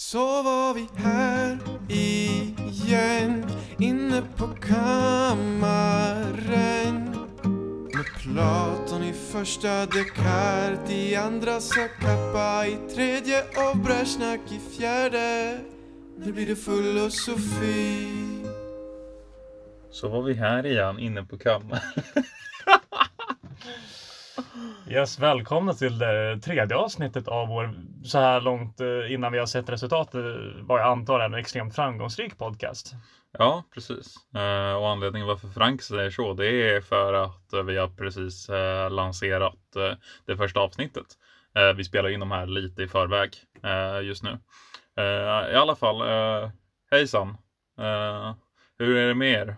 Så var vi här igen inne på kammaren. Med Platon i första Descartes i andra Sakappa i tredje och Brezjnak i fjärde. Nu blir det filosofi. Så var vi här igen inne på kammaren. Yes, välkomna till det tredje avsnittet av vår så här långt eh, innan vi har sett resultatet eh, vad jag antar är en extremt framgångsrik podcast. Ja, precis. Eh, och anledningen varför Frank säger så, det är för att vi har precis lanserat det första avsnittet. Vi spelar in de här lite i förväg just nu. I alla fall, hejsan. Hur är det med er?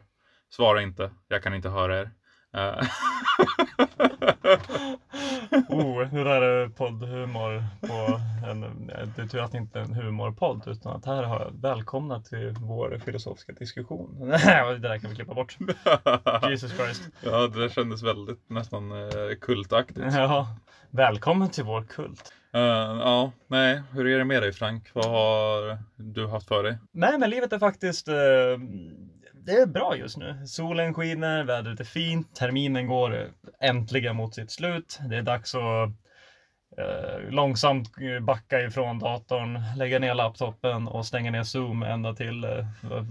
Svara inte, jag kan inte höra er. Eh, Oh, det där är poddhumor på en, det är tur att det inte är en humorpodd utan att här har jag välkomna till vår filosofiska diskussion. det där kan vi klippa bort. Jesus Christ. ja, det där kändes väldigt nästan eh, kultaktigt. Ja, välkommen till vår kult. Eh, ja, nej, hur är det med dig Frank? Vad har du haft för dig? Nej, men livet är faktiskt eh, det är bra just nu. Solen skiner, vädret är fint, terminen går äntligen mot sitt slut. Det är dags att eh, långsamt backa ifrån datorn, lägga ner laptopen och stänga ner Zoom ända till eh,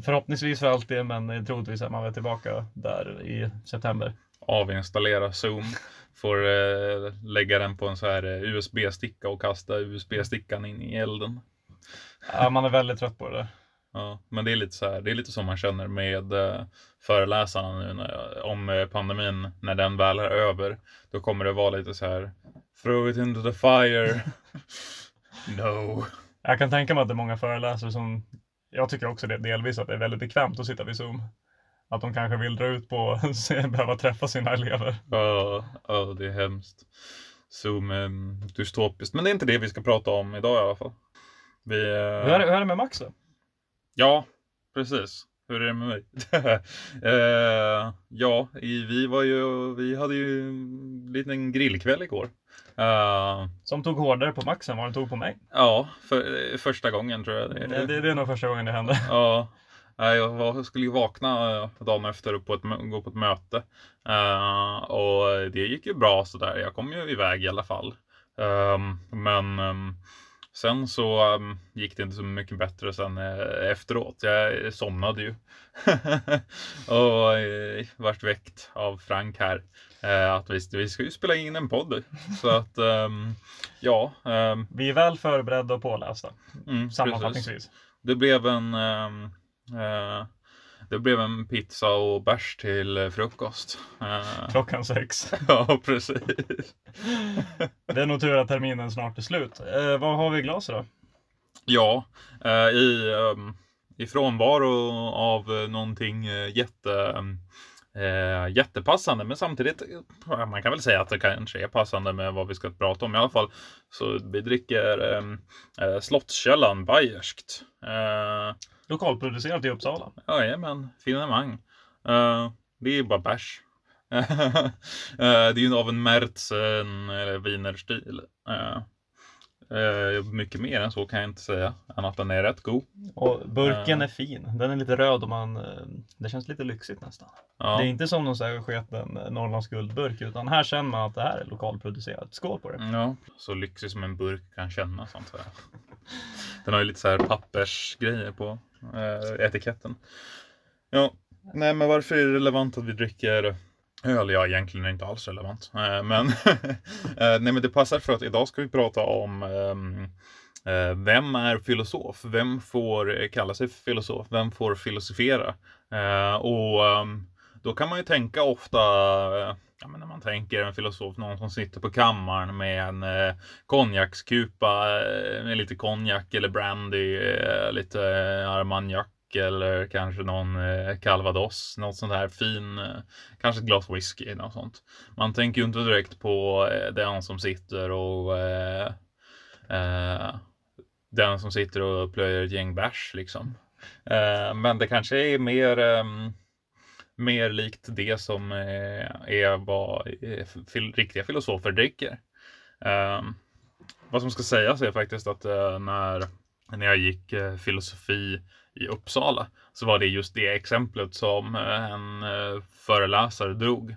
förhoppningsvis för alltid, men troligtvis är man väl tillbaka där i september. Avinstallera Zoom. Får eh, lägga den på en så här eh, USB-sticka och kasta USB-stickan in i elden. Ja, man är väldigt trött på det där. Ja, men det är lite så här, det är lite som man känner med eh, föreläsarna nu när, om eh, pandemin. När den väl är över, då kommer det vara lite så här Throw it into the fire. no. Jag kan tänka mig att det är många föreläsare som, jag tycker också det delvis att det är väldigt bekvämt att sitta vid Zoom. Att de kanske vill dra ut på att behöva träffa sina elever. Ja, ja, det är hemskt. Zoom är dystopiskt. Men det är inte det vi ska prata om idag i alla fall. Vi, eh, Hur är, det, hur är det med Max då? Ja, precis. Hur är det med mig? eh, ja, vi var ju, vi hade ju en liten grillkväll igår. Eh, Som tog hårdare på Max än vad den tog på mig. ja, för, första gången tror jag. Det, Det, det, är nog första gången det hände. Ja, jag var, jag skulle ju vakna eh, dagen efter och på ett, gå på ett möte. Eh, och det gick ju bra sådär. Jag kom ju iväg i alla fall. Ehm, men ehm, sen så ehm, gick det inte så mycket bättre sen eh, efteråt. Jag somnade ju. och uh, vart väckt av Frank här. eh, att vi, vi ska ju spela in en podd. Så att ehm, ja. ehm, Vi är väl förberedda och pålästa. mm, precis. Sammanfattningsvis. Det blev en ehm, eh, Det blev en pizza och bärs till eh, frukost. Eh, Klockan sex. ja, precis. Det är nog tur att terminen snart är slut. Eh, vad har vi i glaset då? Ja, eh, i, um, i frånvaro av eh, någonting eh, jätte, eh, jättepassande, men samtidigt, eh, man kan väl säga att det kanske är passande med vad vi ska prata om i alla fall. Så vi dricker eh, eh, Slottskällan Bayerskt. Eh, Lokalproducerat i Uppsala. Jajamän, finemang. Uh, det är bara bärs. Eh, det är ju av en Märzen eller Wienerstil. Uh, mycket mer än så kan jag inte säga. Än att den är rätt god. Och burken Eh. är fin. Den är lite röd och man, eh, det känns lite lyxigt nästan. Ja, Det är inte som någon sketen eh, Norrlands guldburk utan här känner man att det här är lokalproducerat. Skål på det. ja, så lyxig som en burk kan kännas antar jag. Den har ju lite så här pappersgrejer på etiketten. Ja, nej men varför är det relevant att vi dricker öl? Ja, egentligen är det inte alls relevant. Eh, men, eh, nej, men det passar för att idag ska vi prata om ehm, eh, vem är filosof? Vem får kalla sig för filosof? Vem får filosofera? Och ehm, då kan man ju tänka ofta, ja, men när man tänker en filosof, någon som sitter på kammaren med en eh, konjakskupa eh, med lite konjak eller brandy, eh, lite eh, armagnac eller kanske någon eh, calvados, något sånt här fin, eh, kanske ett glas whisky något sånt. Man tänker ju inte direkt på eh, den som sitter och eh, eh, den som sitter och plöjer ett gäng bärs liksom. Eh, men det kanske är mer ehm, mer likt det som är vad fil- riktiga filosofer dricker. Ehm, vad som ska sägas är faktiskt att eh, när när jag gick eh, filosofi i Uppsala så var det just det exemplet som eh, en eh, föreläsare drog.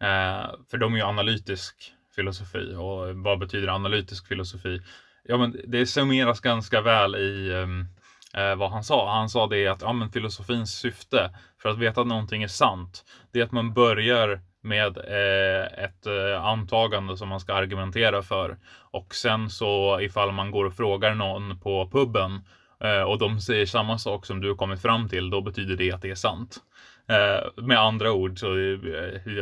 Eh, för de är ju analytisk filosofi och vad betyder analytisk filosofi? Ja, men det summeras ganska väl i ehm, eh, vad han sa. Han sa det att ja, men filosofins syfte för att veta att någonting är sant, det är att man börjar med eh, ett eh, antagande som man ska argumentera för. Och sen så ifall man går och frågar någon på puben Eh, och de säger samma sak som du kommit fram till, då betyder det att det är sant. Eh, med andra ord så är, eh,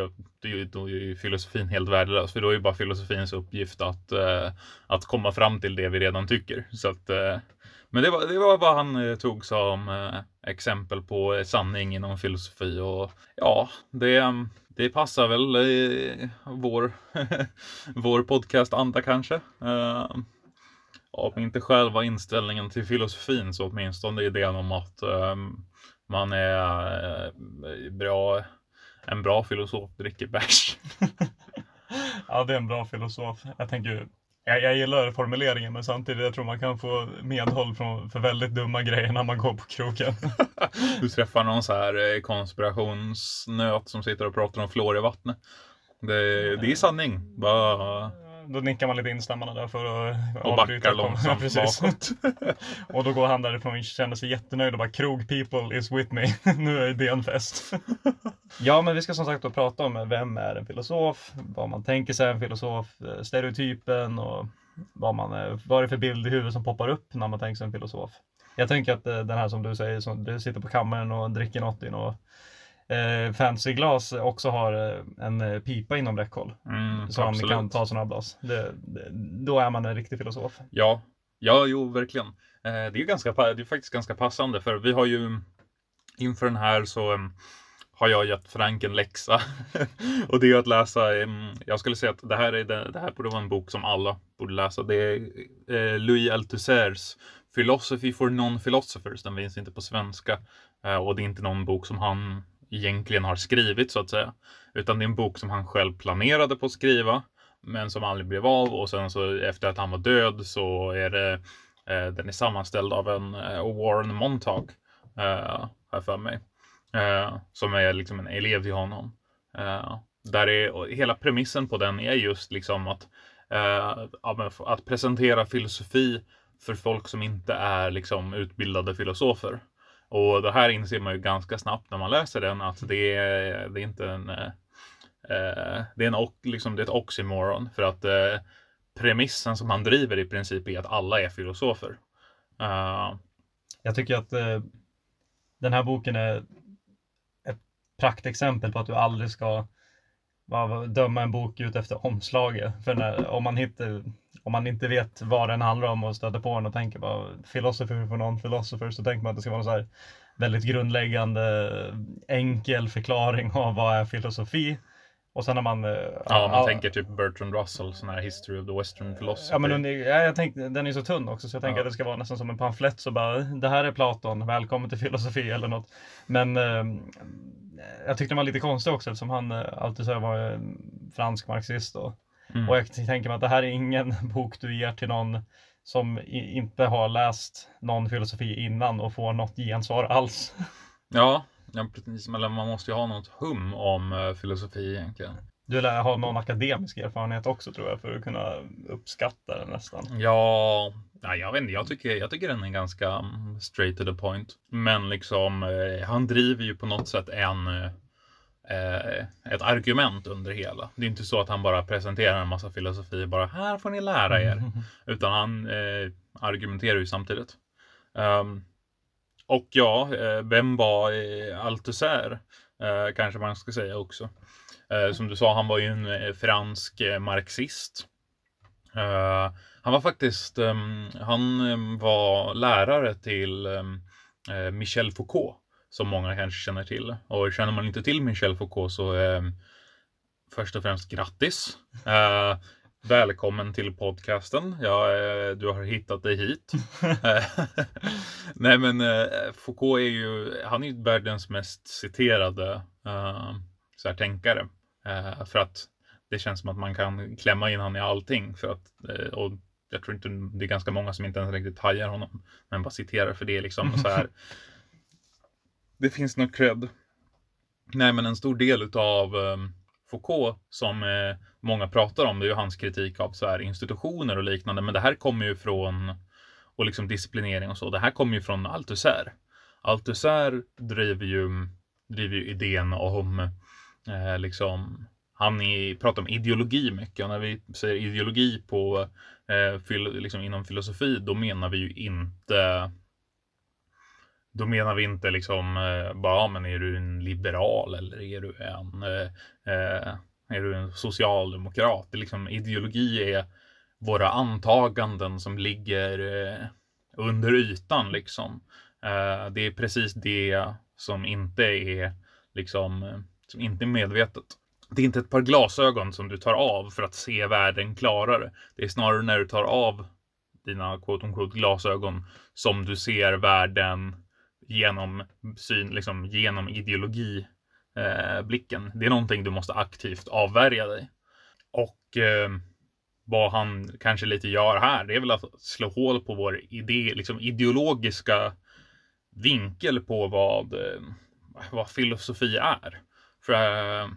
är ju filosofin helt värdelös, för då är ju bara filosofins uppgift att, att komma fram till det vi redan tycker. Så att, men det var, det var vad han tog som exempel på sanning inom filosofi och ja, det, det passar väl i vår, vår podcast anda kanske. Om inte själva inställningen till filosofin så åtminstone idén om att um, man är uh, bra, en bra filosof dricker bärs. ja, det är en bra filosof. Jag tänker jag, jag gillar formuleringen men samtidigt jag tror man kan få medhåll från, för väldigt dumma grejer när man går på krogen. du träffar någon så här eh, konspirationsnöt som sitter och pratar om fluor i vattnet. Det, det är sanning. Bara då nickar man lite instämmande där för att Och backar långsamt precis. bakåt. och då går han därifrån och känner sig jättenöjd och bara krog people is with me. nu är en fest. ja, men vi ska som sagt då prata om vem är en filosof, vad man tänker sig en filosof, eh, stereotypen och vad, man, vad är det för bild i huvudet som poppar upp när man tänker sig en filosof. Jag tänker att eh, den här som du säger, som du sitter på kammaren och dricker något i något eh, fancy glas också har eh, en eh, pipa inom räckhåll. Mm, så absolut. man kan ta sådana. Det, det, då är man en riktig filosof. Ja, ja jo verkligen. Eh, det, är ganska, det är faktiskt ganska passande för vi har ju inför den här så um, har jag gett Frank en läxa. och det är att läsa, um, jag skulle säga att det här, är det, det här borde vara en bok som alla borde läsa. Det är uh, Louis Althusers Philosophy for Non-Philosophers. Den finns inte på svenska. Uh, och det är inte någon bok som han egentligen har skrivit så att säga. Utan det är en bok som han själv planerade på att skriva. Men som aldrig blev av och sen så efter att han var död så är det eh, den är sammanställd av en eh, Warren Montag. Eh, här för mig. Eh, som är liksom en elev till honom. Eh, där är, hela premissen på den är just liksom att, eh, att presentera filosofi för folk som inte är liksom utbildade filosofer. Och det här inser man ju ganska snabbt när man läser den att det är, det är inte en eh, det är, en, liksom, det är ett oxymoron för att eh, premissen som han driver i princip är att alla är filosofer. Uh, jag tycker att eh, den här boken är ett praktexempel på att du aldrig ska döma en bok ut efter omslaget. För när, om, man hittar, om man inte vet vad den handlar om och stöter på den och tänker bara philosophy for non-philosopher så tänker man att det ska vara en så här väldigt grundläggande enkel förklaring av vad är filosofi. Och sen när man... Eh, ja, man tänker typ Bertrand Russell, sån här History of the Western Philosophy. Ja, men ja, jag tänkte, den är så tunn också så jag tänker ja. att det ska vara nästan som en pamflett så bara, det här är Platon, välkommen till filosofi eller något. Men eh, jag tyckte den var lite konstig också eftersom han eh, alltid så var fransk marxist. Och, mm. och jag tänker mig att det här är ingen bok du ger till någon som inte har läst någon filosofi innan och får något gensvar alls. Ja, ja precis. Man måste ju ha något hum om uh, filosofi egentligen. Du lär ha någon akademisk erfarenhet också tror jag för att kunna uppskatta den nästan. Ja, Ja, jag vet inte, jag tycker, jag tycker den är ganska mm, straight to the point. Men liksom, eh, han driver ju på något sätt en, eh, ett argument under hela. Det är inte så att han bara presenterar en massa filosofi, bara här får ni lära er. Mm. Utan han eh, argumenterar ju samtidigt. Um, och ja, eh, vem var Althusser? Eh, kanske man ska säga också. Som du sa, han var ju en fransk marxist. Han var faktiskt, um, han um, var lärare till Michel Foucault. Som många kanske känner till. Och känner man inte till Michel Foucault så först och främst grattis. Uh, välkommen till podcasten. Ja, du har hittat dig hit. Nej men Foucault är ju, han är ju världens mest citerade så här, tänkare. för att det känns som att man kan klämma in han i allting. För att, eh, och jag tror inte det är ganska många som inte ens riktigt hajar honom. Men bara citerar för det är liksom så här. Det finns något cred. Nej, men en stor del utav um, Foucault som eh, många pratar om, det är ju hans kritik av så här institutioner och liknande. Men det här kommer ju från och liksom disciplinering och så. Det här kommer ju från Althusser. Althusser driver ju, driver ju idén om eh, liksom han är, pratar om ideologi mycket och när vi säger ideologi på, eh, fil, liksom inom filosofi då menar vi ju inte då menar vi inte liksom eh, bara, men är du en liberal eller är du en, eh, eh är du en socialdemokrat? Det liksom, ideologi är våra antaganden som ligger eh, under ytan liksom. Eh, det är precis det som inte är liksom, som inte är medvetet. Det är inte ett par glasögon som du tar av för att se världen klarare. Det är snarare när du tar av dina quote unquote glasögon som du ser världen genom syn, liksom genom ideologi eh, blicken. Det är någonting du måste aktivt avvärja dig. Och eh, vad han kanske lite gör här, det är väl att slå hål på vår idé, liksom ideologiska vinkel på vad, eh, vad filosofi är. För eh,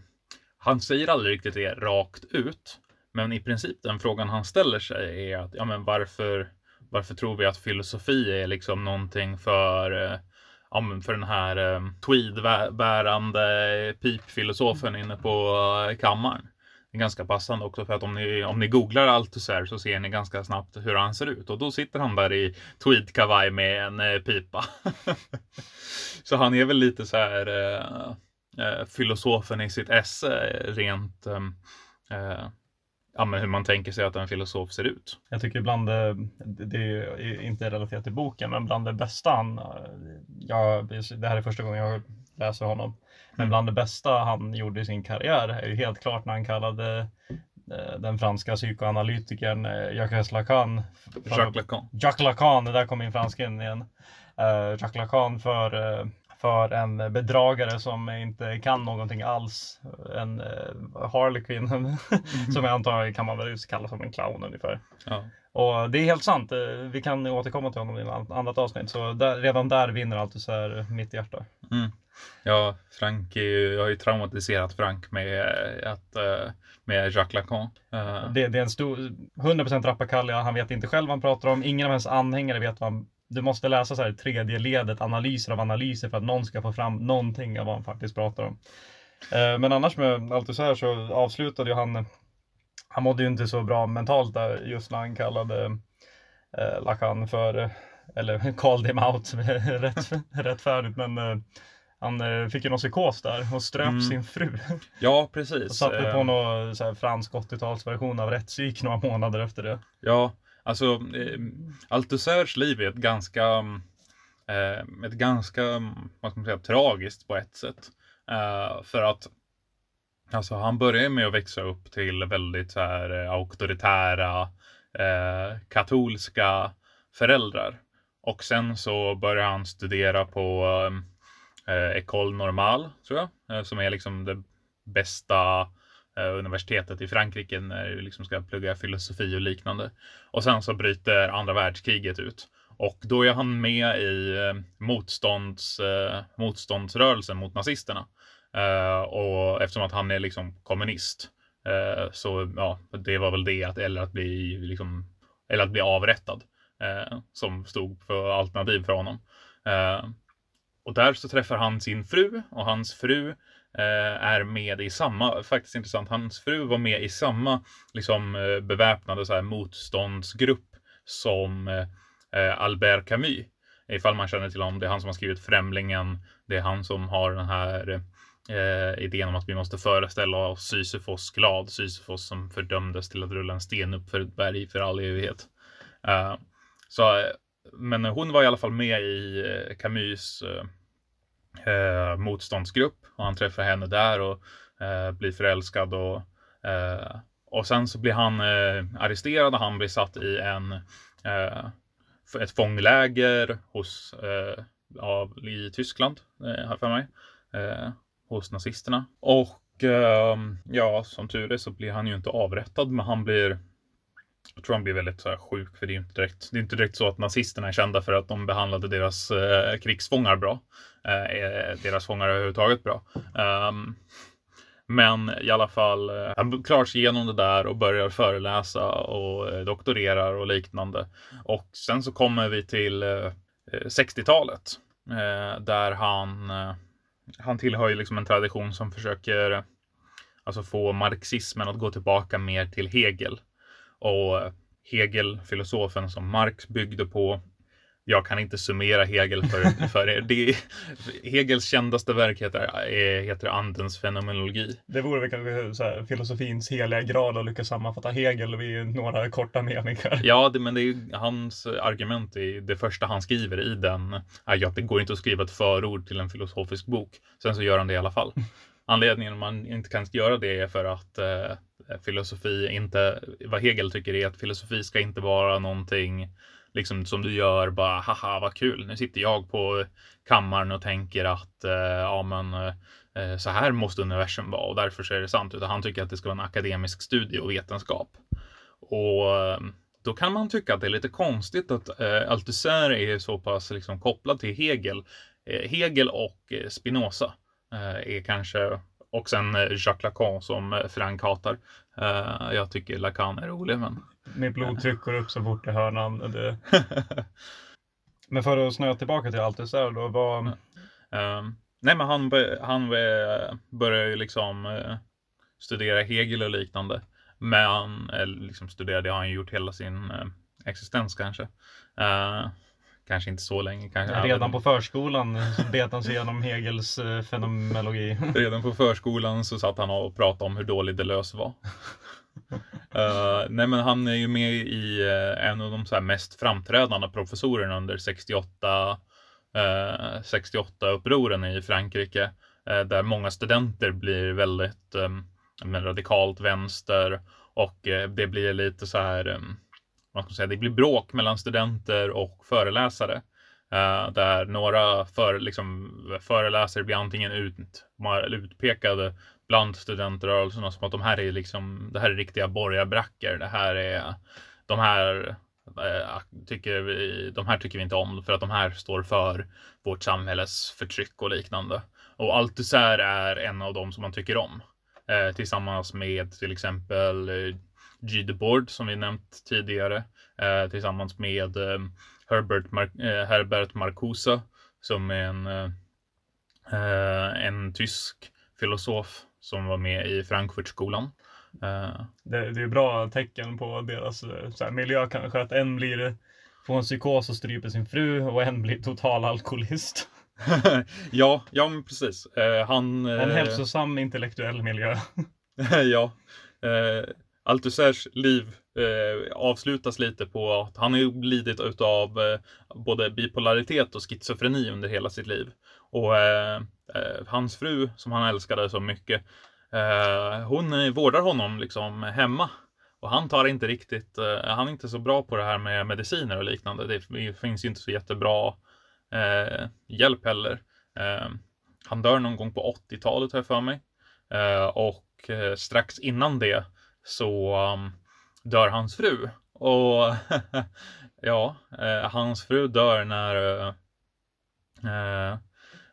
han säger aldrig riktigt det rakt ut. Men i princip den frågan han ställer sig är att ja, men varför, varför tror vi att filosofi är liksom någonting för eh, ja, men för den här eh, tweedbärande pipfilosofen inne på eh, kammaren. Det är ganska passande också för att om ni, om ni googlar Althusser så ser ni ganska snabbt hur han ser ut och då sitter han där i tweedkavaj med en eh, pipa. så han är väl lite så här eh, eh, filosofen i sitt esse eh, rent ehm, eh, ja, men hur man tänker sig att en filosof ser ut. Jag tycker ibland, eh, det är inte relaterat till boken, men bland det bästa han, eh, jag, det här är första gången jag läser honom, men bland det bästa han gjorde i sin karriär är ju helt klart när han kallade eh, den franska psykoanalytikern Jacques Lacan. Jacques Lacan. Jacques Lacan, det där kom min franska in igen. Jacques Lacan för för en bedragare som inte kan någonting alls. En uh, harlequin som jag antar kan man väl kalla som en clown ungefär. Ja. Och det är helt sant. Eh, vi kan återkomma till honom i ett annat avsnitt. Så där, redan där vinner alltid så här mitt hjärta. Mm. Ja, Frank är ju, jag har ju traumatiserat Frank med, att, eh, med Jacques Lacan. Det, det, är en stor, 100% rappakalja. Han vet inte själv vad han pratar om. Ingen av hans anhängare vet vad han du måste läsa så här tredje ledet, analyser av analyser för att någon ska få fram någonting av vad han faktiskt pratar om. Eh, men annars med allt så avslutade ju han, han mådde ju inte så bra mentalt där just när han kallade eh, Lacan för, eller called him out rätt, rättfärdigt, men eh, han fick ju någon psykos där och ströp mm. sin fru. Ja, precis. Och satte på någon fransk 80-talsversion av rättspsyk några månader efter det. Ja, Alltså, eh, Althusers liv är ett ganska, eh, ett ganska, vad ska man säga, tragiskt på ett sätt. Eh, för att Alltså han börjar med att växa upp till väldigt så här eh, auktoritära eh, katolska föräldrar. Och sen så börjar han studera på eh, École Normale, tror jag, eh, som är liksom det bästa Eh, Eh, universitetet i Frankrike när du liksom ska plugga filosofi och liknande. Och sen så bryter andra världskriget ut. Och då är han med i eh, motstånds, eh, motståndsrörelsen mot nazisterna. Eh, och eftersom att han är liksom kommunist. Eh, så ja, det var väl det, att, eller, att bli, liksom, eller att bli avrättad. som stod för alternativ för honom. och där så träffar han sin fru och hans fru Eh, Eh, är med i samma, faktiskt intressant, hans fru var med i samma liksom, eh, beväpnade så här, motståndsgrupp som eh, eh, Albert Camus. Ifall man känner till honom, det är han som har skrivit Främlingen. Det är han som har den här eh, idén om att vi måste föreställa oss Sisyfos glad, Sisyfos som fördömdes till att rulla en sten upp för ett berg för all evighet. Eh, så, men hon var i alla fall med i Camus eh, motståndsgrupp och han träffar henne där och eh, blir förälskad och, eh, och sen så blir han eh, arresterad och han blir satt i en eh, ett fångläger hos eh, av, i Tyskland, eh, har för mig, eh, hos nazisterna. Och eh, ja, som tur är så blir han ju inte avrättad, men han blir jag tror han blir väldigt så här, sjuk för det är inte direkt. Det är inte direkt så att nazisterna är kända för att de behandlade deras eh, krigsfångar bra. Eh, eh deras fångar överhuvudtaget bra. Um, men i alla fall, eh, han klarar sig igenom det där och börjar föreläsa och eh, doktorerar och liknande. Och sen så kommer vi till eh, eh 60-talet eh, där han, eh, han tillhör ju liksom en tradition som försöker alltså få marxismen att gå tillbaka mer till Hegel. Och Hegel, filosofen som Marx byggde på. Jag kan inte summera Hegel för, för er. Det, Hegels kändaste verk heter, heter Andens fenomenologi. Det vore väl kanske så här, filosofins heliga grad att lyckas sammanfatta Hegel vid några korta meningar. Ja, det, men det är hans argument i det första han skriver i den är ju att det går inte att skriva ett förord till en filosofisk bok. Sen så gör han det i alla fall. Anledningen man inte kan göra det är för att eh, filosofi inte, vad Hegel tycker är att filosofi ska inte vara någonting liksom som du gör bara haha vad kul. Nu sitter jag på kammaren och tänker att eh, ja men eh, så här måste universum vara och därför så är det sant. Utan han tycker att det ska vara en akademisk studie och vetenskap. Och eh, då kan man tycka att det är lite konstigt att eh, Althusser är så pass liksom, kopplad till Hegel. Eh, Hegel och eh, Spinoza är kanske och sen Jacques Lacan som Frank hatar. Jag tycker Lacan är rolig men mitt blodtryck går upp så fort jag hör namnet. Det... men för att snöa tillbaka till där då, vad... Um, nej men han, han började ju liksom studera Hegel och liknande. Men eller liksom studera, det har han gjort hela sin existens kanske. Uh, kanske inte så länge. Kanske Redan även... på förskolan bet han sig igenom Hegels fenomenologi. Redan på förskolan så satt han och pratade om hur dålig Deleuze var. Uh, nej men han är ju med i uh, en av de så mest framträdande professorerna under 68 uh, 68 upproren i Frankrike. Uh, där många studenter blir väldigt um, radikalt vänster och det blir lite så här um, man ska säga, det blir bråk mellan studenter och föreläsare. Eh, där några för, liksom, föreläsare blir antingen ut, utpekade bland studentrörelserna som att de här är liksom, det här är riktiga borgarbrackor. Det här är, de här eh, tycker vi, de här tycker vi inte om för att de här står för vårt samhälles förtryck och liknande. Och Althusser är en av dem som man tycker om. Eh, tillsammans med till exempel eh, G. Debord som vi nämnt tidigare. Eh, tillsammans med eh, Herbert, Mar eh, Herbert Marcuse som är en, en tysk filosof som var med i Frankfurtskolan. Det, det är bra tecken på deras så här, miljö kanske, att en blir får en psykos och stryper sin fru och en blir total alkoholist. ja, ja men precis. Han, en hälsosam intellektuell miljö. ja. Uh, Althusers liv eh, avslutas lite på att han har lidit utav eh, både bipolaritet och schizofreni under hela sitt liv. Och eh, eh, hans fru, som han älskade så mycket, eh, hon eh, vårdar honom liksom hemma. Och han tar inte riktigt, eh, han är inte så bra på det här med mediciner och liknande. Det finns ju inte så jättebra eh, hjälp heller. Eh, han dör någon gång på 80-talet har jag för mig. och strax innan det så um, dör hans fru. Och ja, eh, hans fru dör när eh, eh,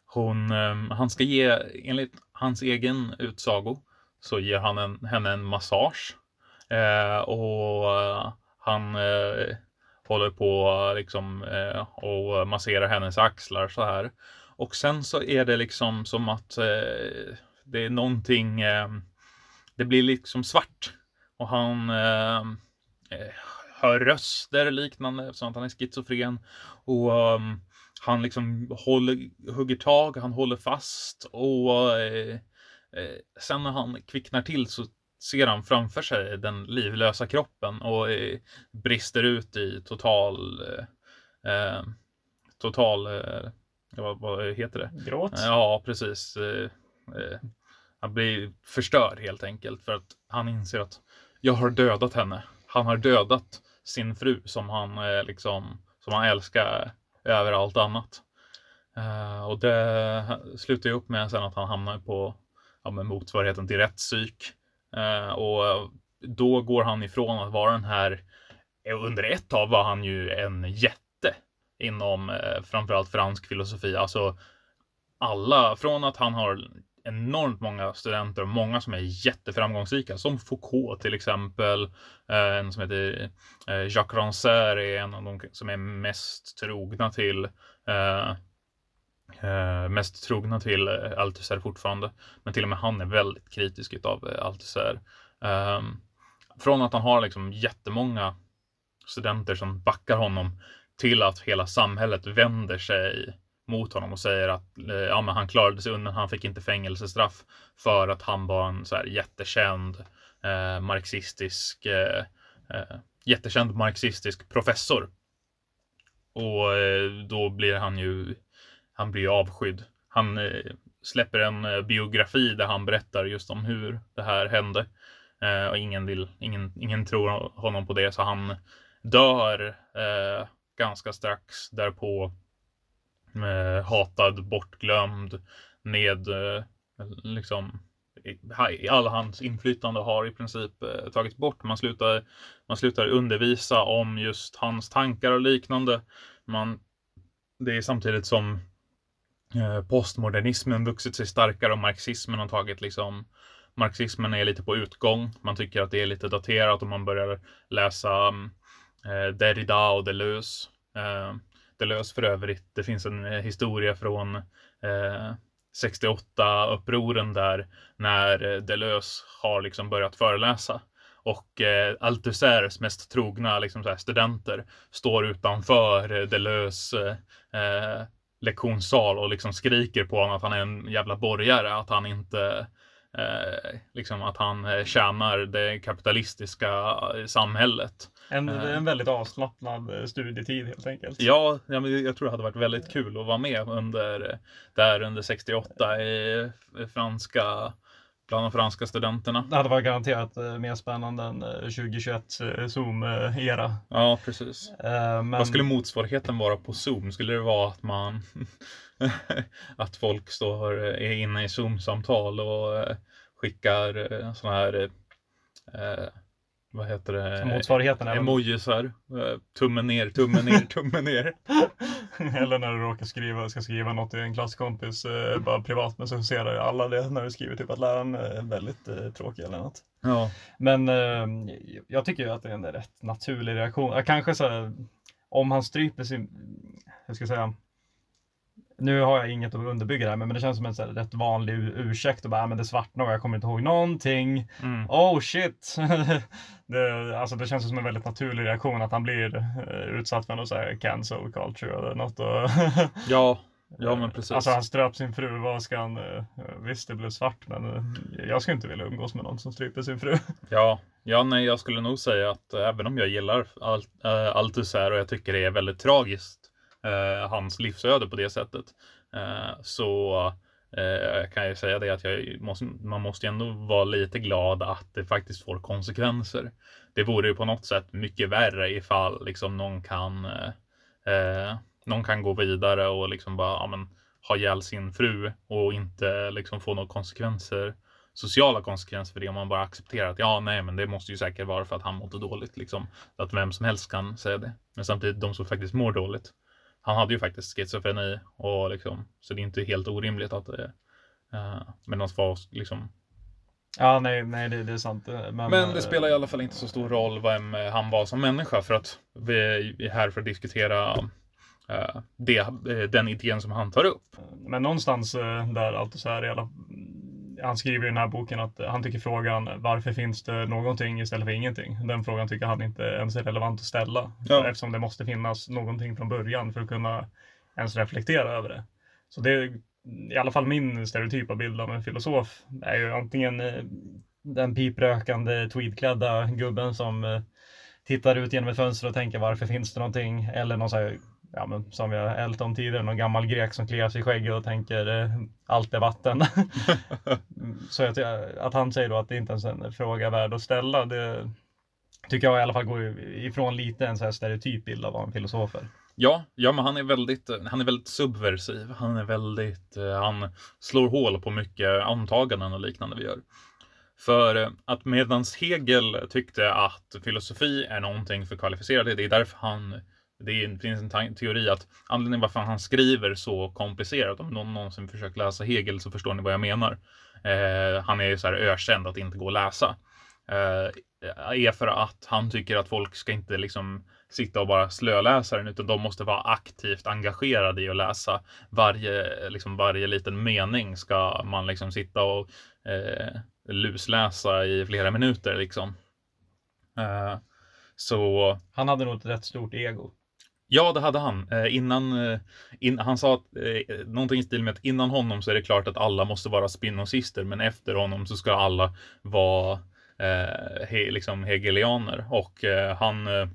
hon, eh, han ska ge, enligt hans egen utsago, så ger han en, henne en massage. Eh, och han eh, håller på liksom eh, och masserar hennes axlar så här. Och sen så är det liksom som att eh, det är någonting, ehm, det blir liksom svart. Och han ehm, eh, hör röster liknande eftersom att han är schizofren. Och um, han liksom håller, hugger tag, han håller fast och eh, eh, sen när han kvicknar till så ser han framför sig den livlösa kroppen och eh, brister ut i total eh, eh total eh, vad, vad, heter det? Gråt? Ja, precis. han blir förstörd helt enkelt för att han inser att jag har dödat henne. Han har dödat sin fru som han eh, liksom som han älskar över allt annat. Eh, och det slutar ju upp med sen att han hamnar på ja, med motsvarigheten till rättspsyk. Eh, och då går han ifrån att vara den här under ett tag var han ju en jätte inom eh, framförallt fransk filosofi. Alltså alla, från att han har enormt många studenter och många som är jätteframgångsrika som Foucault till exempel. Eh, en som heter eh, Jacques Rancière är en av de som är mest trogna till eh, mest trogna till Althusser fortfarande. Men till och med han är väldigt kritisk utav Althusser. Ehm, från att han har liksom jättemånga studenter som backar honom till att hela samhället vänder sig mot honom och säger att eh, ja, men han klarade sig undan. Han fick inte fängelsestraff för att han var en så här jättekänd eh, marxistisk eh, eh, jättekänd marxistisk professor. Och eh, då blir han ju han blir avskydd. Han eh, släpper en eh, biografi där han berättar just om hur det här hände. Eh, och ingen vill, ingen, ingen tror honom på det så han dör ganska strax därpå eh, hatad, bortglömd, ned... eh, liksom all hans inflytande har i princip eh, tagits bort. Man slutar, man slutar undervisa om just hans tankar och liknande. Man, det är samtidigt som eh, postmodernismen vuxit sig starkare och marxismen har tagit liksom Marxismen är lite på utgång. Man tycker att det är lite daterat och man börjar läsa mm, eh, Derrida och Deleuze. Eh, jättelös för övrigt. Det finns en eh, historia från eh, 68-upproren där när Deleuze har liksom börjat föreläsa och eh, Althusers mest trogna liksom, så studenter står utanför eh, Deleuze eh, lektionssal och liksom skriker på honom att han är en jävla borgare, att han inte eh, liksom att han eh, tjänar det kapitalistiska eh, samhället. En, en väldigt avslappnad studietid helt enkelt. Ja, jag tror det hade varit väldigt kul att vara med under där under 68 i franska bland de franska studenterna. Det hade varit garanterat mer spännande än 2021 Zoom-era. Ja, precis. Men... Vad skulle motsvarigheten vara på Zoom? Skulle det vara att man att folk står, är inne i Zoom-samtal och eh, skickar eh, sådana här eh, vad heter det? Motsvarigheten Emojisar. Tummen ner, tummen ner, tummen ner. Eller när du råkar skriva, ska skriva något till en klasskompis bara privat men så ser alla det när du skriver typ att läraren är väldigt eh, tråkig eller något. Ja. Men eh, jag tycker ju att det är en rätt naturlig reaktion. Kanske så här, om han stryper sin, hur ska jag säga, nu har jag inget att underbygga det här, men det känns som en så här, rätt vanlig ursäkt och bara, men det svartnar och jag kommer inte ihåg någonting. Mm. Oh shit! det, alltså det känns som en väldigt naturlig reaktion att han blir uh, utsatt för något så här cancel culture eller något. Och ja, ja men precis. Alltså han ströp sin fru, vad ska han, uh, visst det blev svart men jag skulle inte vilja umgås med någon som stryper sin fru. ja, ja nej jag skulle nog säga att även om jag gillar allt, uh, Althusser och jag tycker det är väldigt tragiskt eh, Eh, hans livsöde på det sättet. Eh, så eh, kan jag säga det att jag måste, man måste ändå vara lite glad att det faktiskt får konsekvenser. Det vore ju på något sätt mycket värre ifall liksom någon kan eh, eh, någon kan gå vidare och liksom bara ja, men, ha ihjäl sin fru och inte liksom få några konsekvenser sociala konsekvenser för det om man bara accepterar att ja, nej, men det måste ju säkert vara för att han mådde dåligt liksom. Att vem som helst kan säga det. Men samtidigt de som faktiskt mår dåligt han hade ju faktiskt schizofreni och liksom, så det är inte helt orimligt att det uh, men hans far liksom Ja, nej, nej det, det är sant. Men, men det spelar i alla fall inte så stor roll vem eh, han var som människa för att vi är här för att diskutera uh, det, den idén som han tar upp. Men någonstans där allt så här i alla han skriver i den här boken att han tycker frågan varför finns det någonting istället för ingenting? Den frågan tycker han inte ens är relevant att ställa. Ja. Eftersom det måste finnas någonting från början för att kunna ens reflektera över det. Så det är i alla fall min stereotypa bild av en filosof är ju antingen eh, den piprökande tweedklädda gubben som eh, tittar ut genom ett fönster och tänker varför finns det någonting? Eller någon så här ja, men som vi har ältat om tidigare, någon gammal grek som kliar sig i skägget och tänker eh, allt är vatten. så att, att han säger då att det inte ens är en fråga värd att ställa, det tycker jag i alla fall går ifrån lite en så här stereotyp bild av vad en filosof är. Ja, ja, men han är väldigt, han är väldigt subversiv. Han är väldigt, eh, han slår hål på mycket antaganden och liknande vi gör. För eh, att medans Hegel tyckte att filosofi är någonting för kvalificerade, det är därför han det finns en teori att anledningen varför han skriver så komplicerat, om någon någonsin försökt läsa Hegel så förstår ni vad jag menar. Eh, han är ju så här ökänd att inte gå att läsa. Eh, är för att han tycker att folk ska inte liksom sitta och bara slöläsa den utan de måste vara aktivt engagerade i att läsa. Varje, liksom varje liten mening ska man liksom sitta och eh, lusläsa i flera minuter liksom. Eh, så... Han hade nog ett rätt stort ego. Ja, det hade han. Eh, innan, eh, in, han sa att, eh, någonting i stil med att innan honom så är det klart att alla måste vara spinosister, men efter honom så ska alla vara eh, he, liksom hegelianer. Och eh, han eh,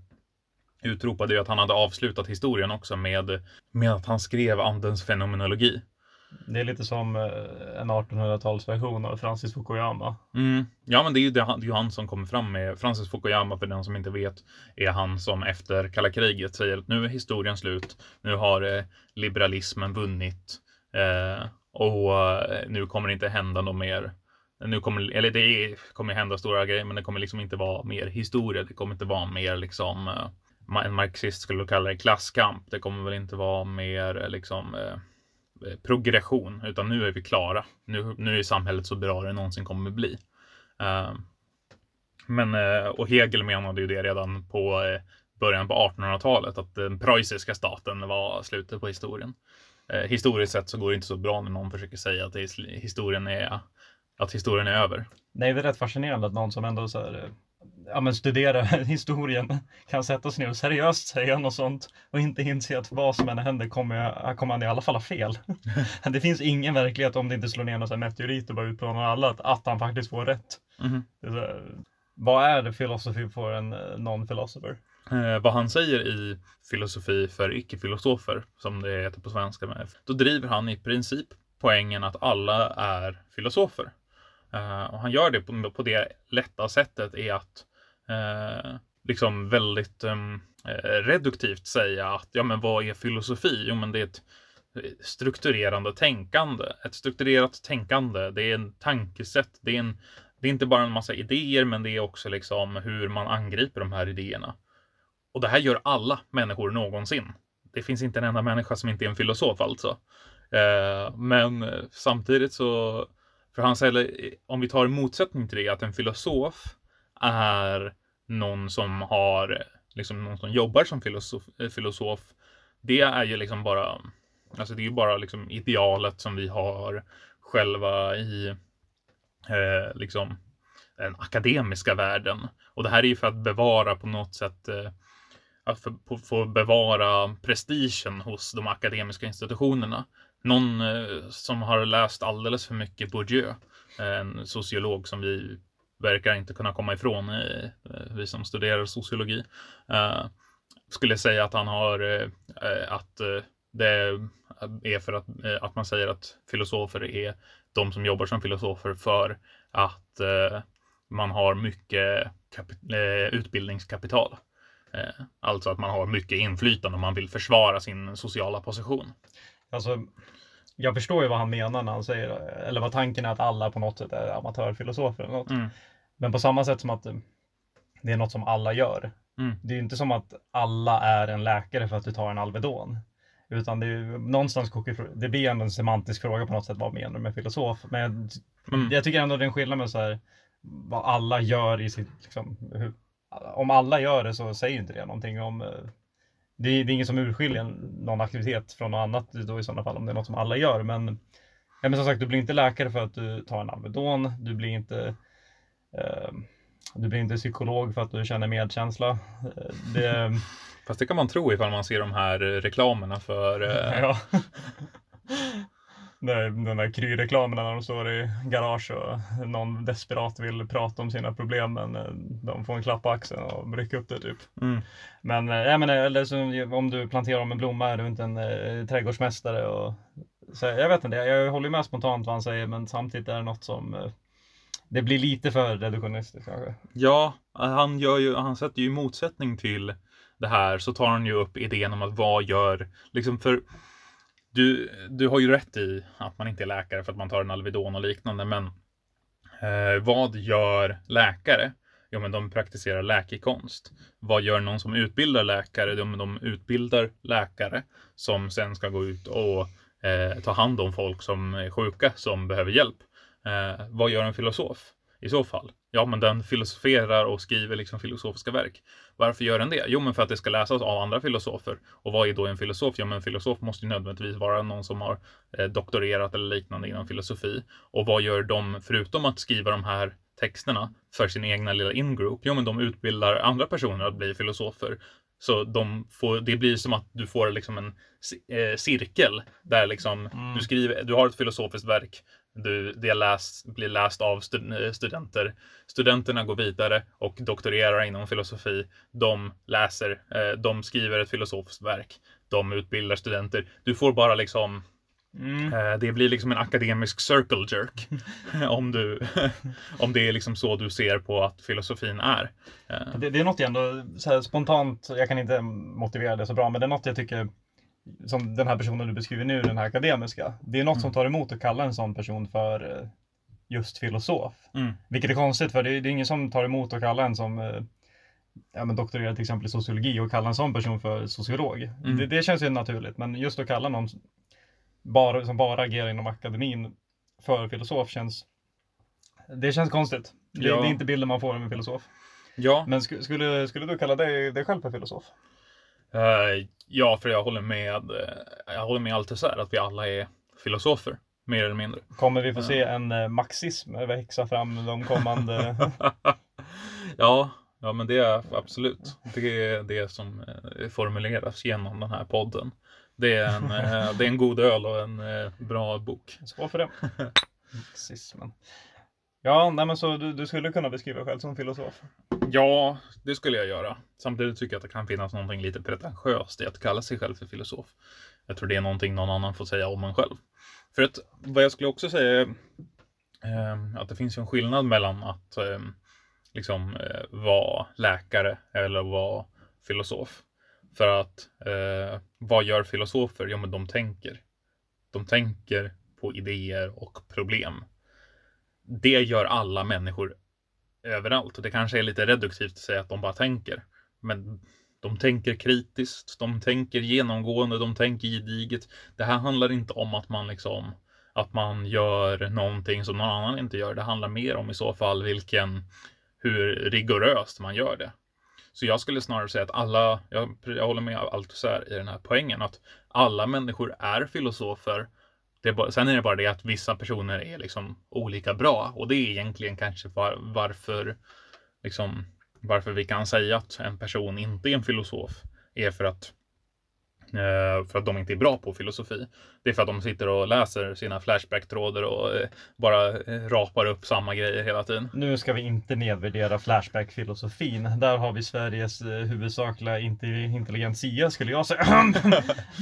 utropade ju att han hade avslutat historien också med, med att han skrev andens fenomenologi. Det är lite som eh, en 1800-talsversion av Francis Fukuyama. Mm. Ja, men det är ju det, det är ju han som kommer fram med Francis Fukuyama, för den som inte vet, är han som efter kalla kriget säger att nu är historien slut. Nu har eh, liberalismen vunnit eh, och eh, nu kommer det inte hända något mer. Nu kommer, eller det kommer hända stora grejer, men det kommer liksom inte vara mer historia. Det kommer inte vara mer liksom en marxist skulle kalla det klasskamp. Det kommer väl inte vara mer liksom Eh, Eh, progression, utan nu är vi klara. Nu, nu är samhället så bra det någonsin kommer bli. Eh, men, eh, och Hegel menade ju det redan på början på 1800-talet, att den preussiska staten var slutet på historien. historiskt sett så går det inte så bra när någon försöker säga att historien, är, att historien är över. Nej, det är rätt fascinerande att någon som ändå så här, ja, men studera historien kan sätta sig ner och seriöst säga något sånt och inte inse att vad som än händer kommer, jag, kommer han i alla fall ha fel. det finns ingen verklighet om det inte slår ner någon meteorit och bara utplånar alla, att, att han faktiskt får rätt. Mm. Så, vad är filosofi för en eh, non-philosopher? Eh, vad han säger i filosofi för icke-filosofer, som det heter på svenska, med, då driver han i princip poängen att alla är filosofer. Eh, och han gör det på, på det lätta sättet är att eh, liksom väldigt ehm, eh, reduktivt säga att ja, men vad är filosofi? Jo, men det är ett strukturerande tänkande. Ett strukturerat tänkande, det är en tankesätt. Det är, en, det är inte bara en massa idéer, men det är också liksom hur man angriper de här idéerna. Och det här gör alla människor någonsin. Det finns inte en enda människa som inte är en filosof alltså. Eh, men samtidigt så för han säger, om vi tar motsättning till det, att en filosof är någon som har, liksom någon som jobbar som filosof, eh, filosof det är ju liksom bara, alltså det är ju bara liksom idealet som vi har själva i eh, liksom den akademiska världen. Och det här är ju för att bevara på något sätt eh, att få bevara prestigen hos de akademiska institutionerna. Någon eh, som har läst alldeles för mycket Bourdieu, en sociolog som vi verkar inte kunna komma ifrån, eh, eh, vi som studerar sociologi, skulle säga att han har, att det är för att, att man säger att filosofer är de som jobbar som filosofer för att man har mycket utbildningskapital. Alltså att man har mycket inflytande om man vill försvara sin sociala position. Alltså, jag förstår ju vad han menar när han säger, eller vad tanken är att alla på något sätt är amatörfilosofer eller något. Mm. Men på samma sätt som att det är något som alla gör. Mm. Det är ju inte som att alla är en läkare för att du tar en Alvedon. Utan det är ju någonstans det blir ändå en semantisk fråga på något sätt, vad menar du med filosof? Men jag, mm. jag tycker ändå det är en skillnad med så här, vad alla gör i sitt, liksom, hur, om alla gör det så säger inte det någonting om eh, det är, det är ingen som urskiljer någon aktivitet från något annat då i sådana fall om det är något som alla gör. Men, ja, men som sagt, du blir inte läkare för att du tar en Alvedon. Du blir inte eh, du blir inte psykolog för att du känner medkänsla. Eh, det... Fast det kan man tro ifall man ser de här reklamerna för eh... ja. Den där Kry-reklamen när de står i garage och någon desperat vill prata om sina problem men eh, de får en klapp på axeln och rycker upp det typ. Mm. Men, eh, jag menar, eller så, om du planterar om en blomma är du inte en eh, trädgårdsmästare. Och, så, jag vet inte, jag håller med spontant vad han säger men samtidigt är det något som eh, det blir lite för reduktionistiskt kanske. Ja, han, gör ju, han sätter ju motsättning till det här så tar han ju upp idén om att vad gör, liksom för du, du har ju rätt i att man inte är läkare för att man tar en Alvedon och liknande, men Eh, vad gör läkare? Jo, men de praktiserar läkekonst. Vad gör någon som utbildar läkare? Jo, men de utbildar läkare som sen ska gå ut och eh, ta hand om folk som är sjuka, som behöver hjälp. Eh, vad gör en filosof i så fall? Ja, men den filosoferar och skriver liksom filosofiska verk. Varför gör den det? Jo, men för att det ska läsas av andra filosofer. Och vad är då en filosof? Ja, men en filosof måste ju nödvändigtvis vara någon som har eh, doktorerat eller liknande inom filosofi. Och vad gör de förutom att skriva de här texterna för sin egna lilla ingroup? Jo, men de utbildar andra personer att bli filosofer. Så de får, det blir som att du får liksom en eh, cirkel där liksom Mm. du skriver, du har ett filosofiskt verk, du, det läst, blir läst av stud- studenter. Studenterna går vidare och doktorerar inom filosofi. De läser, eh, de skriver ett filosofiskt verk. De utbildar studenter. Du får bara liksom, Mm. eh, det blir liksom en akademisk circle jerk. om, du, om det är liksom så du ser på att filosofin är. Eh, Det, det är något jag ändå spontant, jag kan inte motivera det så bra, men det är något jag tycker som den här personen du beskriver nu, den här akademiska. Det är något som tar emot att kalla en sån person för eh, just filosof. Mm. Vilket är konstigt för det är, det är ingen som tar emot att kalla en som eh, ja, men doktorerar till exempel i sociologi och kalla en sån person för sociolog. Mm. Det, det känns ju naturligt, men just att kalla någon bara, som bara agerar inom akademin för filosof känns det känns konstigt. Det, Ja. det är inte bilden man får av en filosof. Ja, Men sk- skulle, skulle du kalla dig, dig själv för filosof? Eh, ja, för jag håller med. eh, jag håller med Althusser att vi alla är filosofer, mer eller mindre. Kommer vi få se en eh, marxism växa fram de kommande... ja, ja, men det är absolut. Det är det som eh, formuleras genom den här podden. Det är en, eh, det är en god öl och en eh, bra bok. Skål för det. Marxismen. Ja, nej men så du, du skulle kunna beskriva dig själv som filosof? Ja, det skulle jag göra. Samtidigt tycker jag att det kan finnas någonting lite pretentiöst i att kalla sig själv för filosof. Jag tror det är någonting någon annan får säga om en själv. För att vad jag skulle också säga är eh, att det finns ju en skillnad mellan att eh, liksom eh, vara läkare eller vara filosof. För att eh, vad gör filosofer? Jo, men de tänker. De tänker på idéer och problem. Det gör alla människor överallt. Och det kanske är lite reduktivt att säga att de bara tänker. Men de tänker kritiskt, de tänker genomgående, de tänker gediget. Det här handlar inte om att man liksom att man gör någonting som någon annan inte gör. Det handlar mer om i så fall vilken hur rigoröst man gör det. Så jag skulle snarare säga att alla, jag, jag håller med allt så här i den här poängen, att alla människor är filosofer. Det är bara, sen är det bara det att vissa personer är liksom olika bra och det är egentligen kanske var, varför, liksom, varför vi kan säga att en person inte är en filosof är för att eh, för att de inte är bra på filosofi. Det är för att de sitter och läser sina Flashback-trådar och eh, bara eh, rapar upp samma grejer hela tiden. Nu ska vi inte nedvärdera Flashback-filosofin. Där har vi Sveriges eh, huvudsakliga inte- intelligentsia skulle jag säga.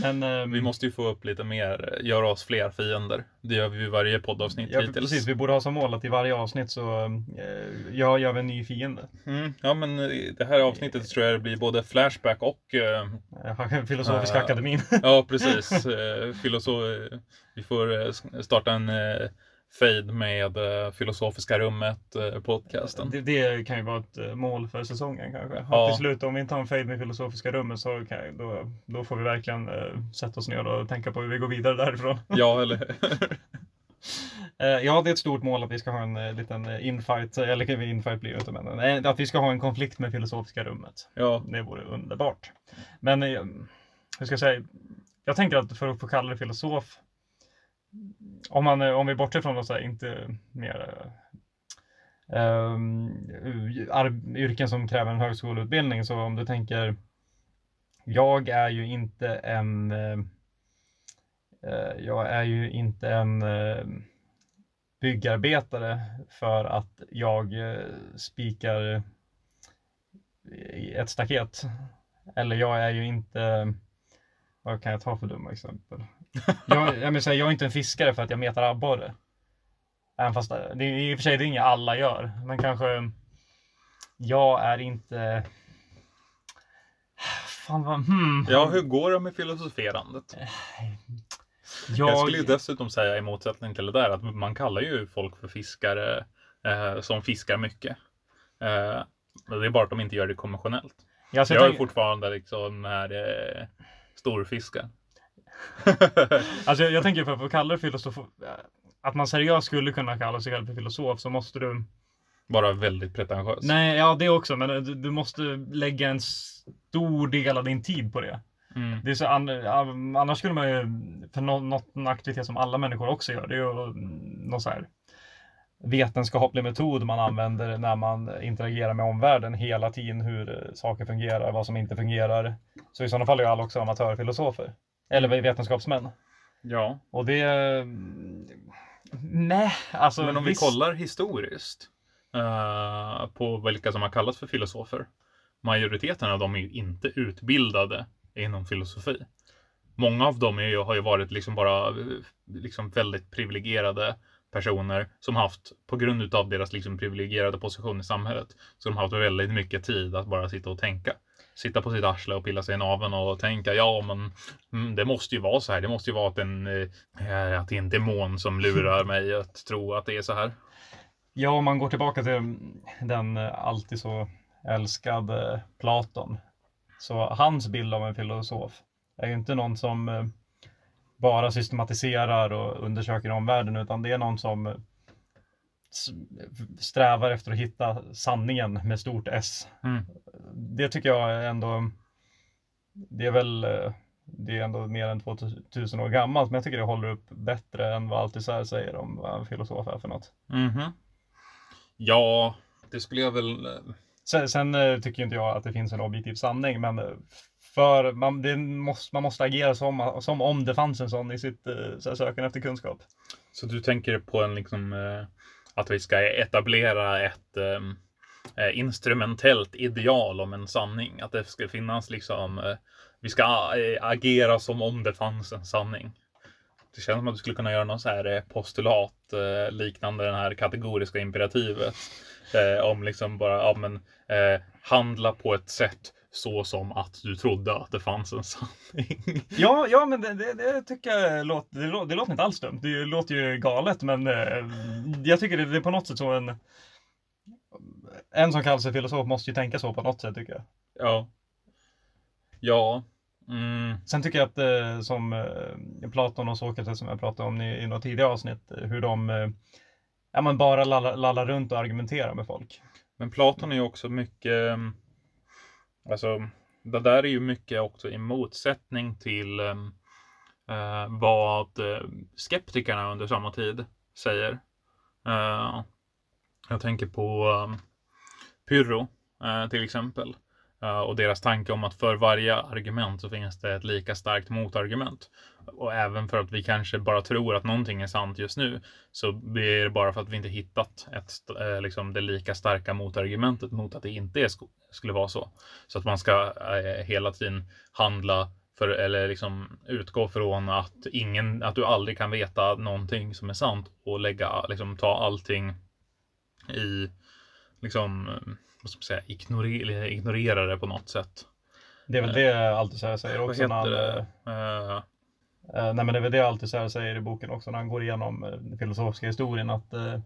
Men ehm, Vi måste ju få upp lite mer, göra oss fler fiender. Det gör vi vid varje poddavsnitt ja, hittills. precis, vi borde ha som mål att i varje avsnitt så eh, jag gör vi en ny fiende. Mm, ja, men det här avsnittet tror jag det blir både Flashback och eh, Filosofiska akademin. Ja, precis. Eh, Filoso- vi får eh, starta en eh, fade med eh, Filosofiska rummet eh, podcasten. Det, det kan ju vara ett eh, mål för säsongen kanske. Ja. Till slut om vi inte har en fade med Filosofiska rummet så kan, då, då får vi verkligen eh, sätta oss ner och tänka på hur vi går vidare därifrån. Ja, eller Eh, ja, det är ett stort mål att vi ska ha en eh, liten eh, infight, eller infight blir det inte, men eh, att vi ska ha en konflikt med Filosofiska rummet. ja, Det vore underbart. Men, eh, hur ska jag säga? Jag tänker att för att få kalla det filosof, om, man, om vi bortser från att inte mer um, yrken som kräver en högskoleutbildning, så om du tänker, jag är ju inte en uh, jag är ju inte en uh, byggarbetare för att jag eh, spikar ett staket. Eller jag är ju inte, vad kan jag ta för dumma exempel? Jag, jag, här, jag är inte en fiskare för att jag metar abborre. Även fast det, det är i och för sig det är inget alla gör. Men kanske jag är inte Fan vad, hmm. ja, hur går det med filosoferandet? Jag jag, skulle ju dessutom säga i motsättning till det där att man kallar ju folk för fiskare eh, som fiskar mycket. Eh, det är bara att de inte gör det konventionellt. Ja, Jag jag tänk- fortfarande liksom när eh, storfiskar. Alltså jag, jag tänker för, att kalla det filosof, att man seriöst skulle kunna kalla sig själv för filosof så måste du Bara väldigt pretentiös. Nej, ja det också, men du, du måste lägga en stor del av din tid på det. Mm. det är så, an, an- annars skulle man ju, för nå, något, en aktivitet som alla människor också gör, det är ju någon så här vetenskaplig metod man använder när man interagerar med omvärlden hela tiden, hur saker fungerar, vad som inte fungerar. Så i sådana fall är alla också amatörfilosofer. Eller vetenskapsmän. Ja, Och det... Nej, alltså... men om vi kollar historiskt eh, på vilka som har kallats för filosofer. Majoriteten av dem är ju inte utbildade inom filosofi. Många av dem ju, har ju varit liksom bara eh, liksom väldigt privilegierade personer som haft, på grund av deras liksom privilegierade position i samhället, så de har haft väldigt mycket tid att bara sitta och tänka. Sitta på sitt arsle och pilla sig i naveln och tänka, ja men mm, det måste ju vara så här. Det måste ju vara att, en, eh, att det är en demon som lurar mig att tro att det är så här. Ja, om man går tillbaka till den eh, alltid så älskade Platon. Så hans bild av en filosof är ju inte någon som eh, bara systematiserar och undersöker omvärlden, utan det är någon som eh, strävar efter att hitta sanningen med stort S. Mm. Det tycker jag ändå, det är väl, eh, det är ändå mer än 2000 år gammalt, men jag tycker det håller upp bättre än vad Althusser säger om vad en filosof är för något. Mhm. Ja, det skulle jag väl... eh, Sen, sen tycker inte jag att det finns en objektiv sanning, men för man, det måste, man måste agera som, som om det fanns en sån i sitt eh, så här, sökande efter kunskap. Så du tänker på en liksom eh, att vi ska etablera ett ehm, eh, instrumentellt ideal om en sanning. Att det ska finnas liksom, vi ska agera som om det fanns en sanning. Det känns som att du skulle kunna göra någon så här postulat eh, liknande det här kategoriska imperativet. Eh, om liksom bara, ja men, eh, handla på ett sätt så som att du trodde att det fanns en sanning. Ja, ja men det, det, det tycker jag låter, det, det låter inte alls dumt. Det låter ju galet, men eh, jag tycker det, det är på något sätt så en en som kallar sig filosof måste ju tänka så på något sätt tycker jag. ja. Ja. Mm. Sen tycker jag att eh, som eh, Platon och Sokrates som jag pratade om i, i något tidigare avsnitt, hur de ja, men bara lallar, lallar runt och argumenterar med folk. Men Platon är ju också mycket, alltså det där är ju mycket också i motsättning till ehm, eh, vad eh, skeptikerna under samma tid säger. Eh, jag tänker på ehm, um, Pyrro eh, till exempel. Eh, och deras tanke om att för varje argument så finns det ett lika starkt motargument. Och även för att vi kanske bara tror att någonting är sant just nu så blir det bara för att vi inte hittat ett, eh, liksom det lika starka motargumentet mot att det inte är, skulle vara så. Så att man ska eh, hela tiden handla för, eller liksom utgå från att, ingen, att du aldrig kan veta någonting som är sant och lägga, liksom, ta allting i, liksom, eh, vad ska man säga, ignorera, ignorera det på något sätt. Det är väl det Althusser säger Vad också. Han, heter det? Eh, nej men det är väl det Althusser säger i boken också när han går igenom eh, den filosofiska historien att eh,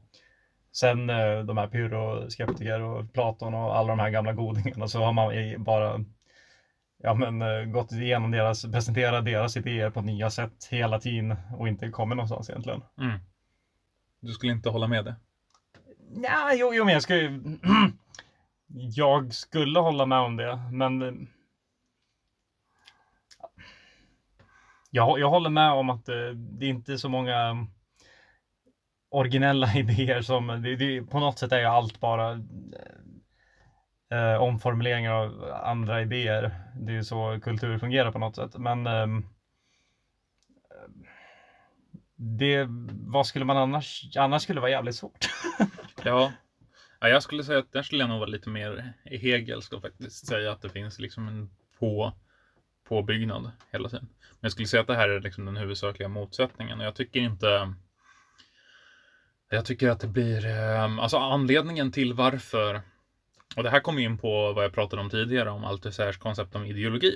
sen de här Pyrrho, skeptiker och Platon och alla de här gamla godingarna så har man bara ja, men, gått igenom deras, presenterat deras idéer på nya sätt hela tiden och inte kommit någonstans egentligen. mm. Du skulle inte hålla med det? Ja, jo, jo men jag ju... jag skulle hålla med om det, men... Jag, jag håller med om att eh, det är inte så många originella idéer som... Det, det, på något sätt är ju allt bara eh, eh, omformuleringar av andra idéer. Det är ju så kultur fungerar på något sätt. Men eh, det, vad skulle man annars... Annars skulle det vara jävligt svårt. Ja. ja, jag skulle säga att där skulle jag nog vara lite mer i Hegel skulle faktiskt säga att det finns liksom en på, påbyggnad hela tiden. Men jag skulle säga att det här är liksom den huvudsakliga motsättningen och jag tycker inte jag tycker att det blir, ehm, alltså anledningen till varför, och det här kommer in på vad jag pratade om tidigare om Althusers koncept om ideologi.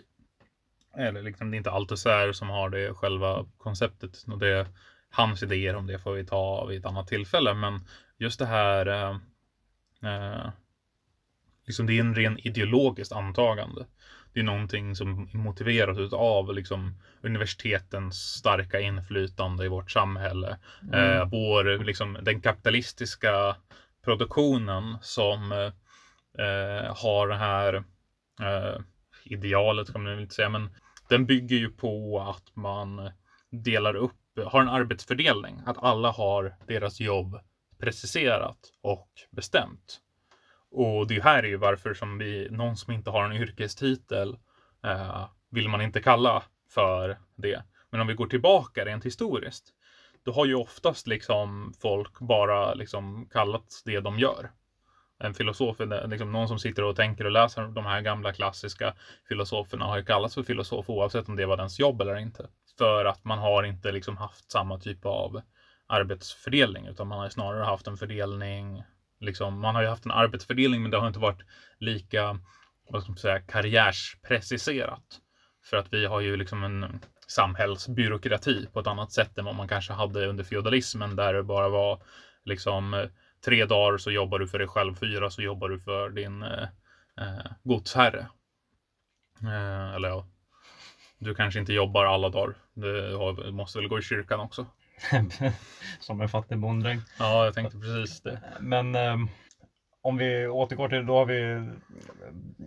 Eller liksom, det är inte Althusser som har det själva konceptet och det hans idéer om det får vi ta vid ett annat tillfälle. Men just det här eh, eh, liksom det är en ren ideologiskt antagande. Det är någonting som är motiverat av liksom, universitetens starka inflytande i vårt samhälle. Mm. Eh, vår, liksom, den kapitalistiska produktionen som eh, har det här eh, idealet, kan man inte säga, men den bygger ju på att man delar upp, har en arbetsfördelning, att alla har deras jobb preciserat och bestämt. Och det här är ju varför som vi, någon som inte har en yrkestitel eh, vill man inte kalla för det. Men om vi går tillbaka rent historiskt, då har ju oftast liksom folk bara liksom kallat det de gör. En filosof, liksom någon som sitter och tänker och läser de här gamla klassiska filosoferna har ju kallats för filosof oavsett om det var dens jobb eller inte. För att man har inte liksom haft samma typ av arbetsfördelning utan man har snarare haft en fördelning Liksom, man har ju haft en arbetsfördelning men det har inte varit lika vad ska man säga, karriärspreciserat. För att vi har ju liksom en samhällsbyråkrati på ett annat sätt än vad man kanske hade under feodalismen där det bara var liksom eh, tre dagar så jobbar du för dig själv, fyra så jobbar du för din eh, eh godsherre. Eh, eller ja, du kanske inte jobbar alla dagar. Du måste väl gå i kyrkan också. Som en fattig bonddräng. Ja, jag tänkte precis det. Men eh, om vi återgår till, då har vi,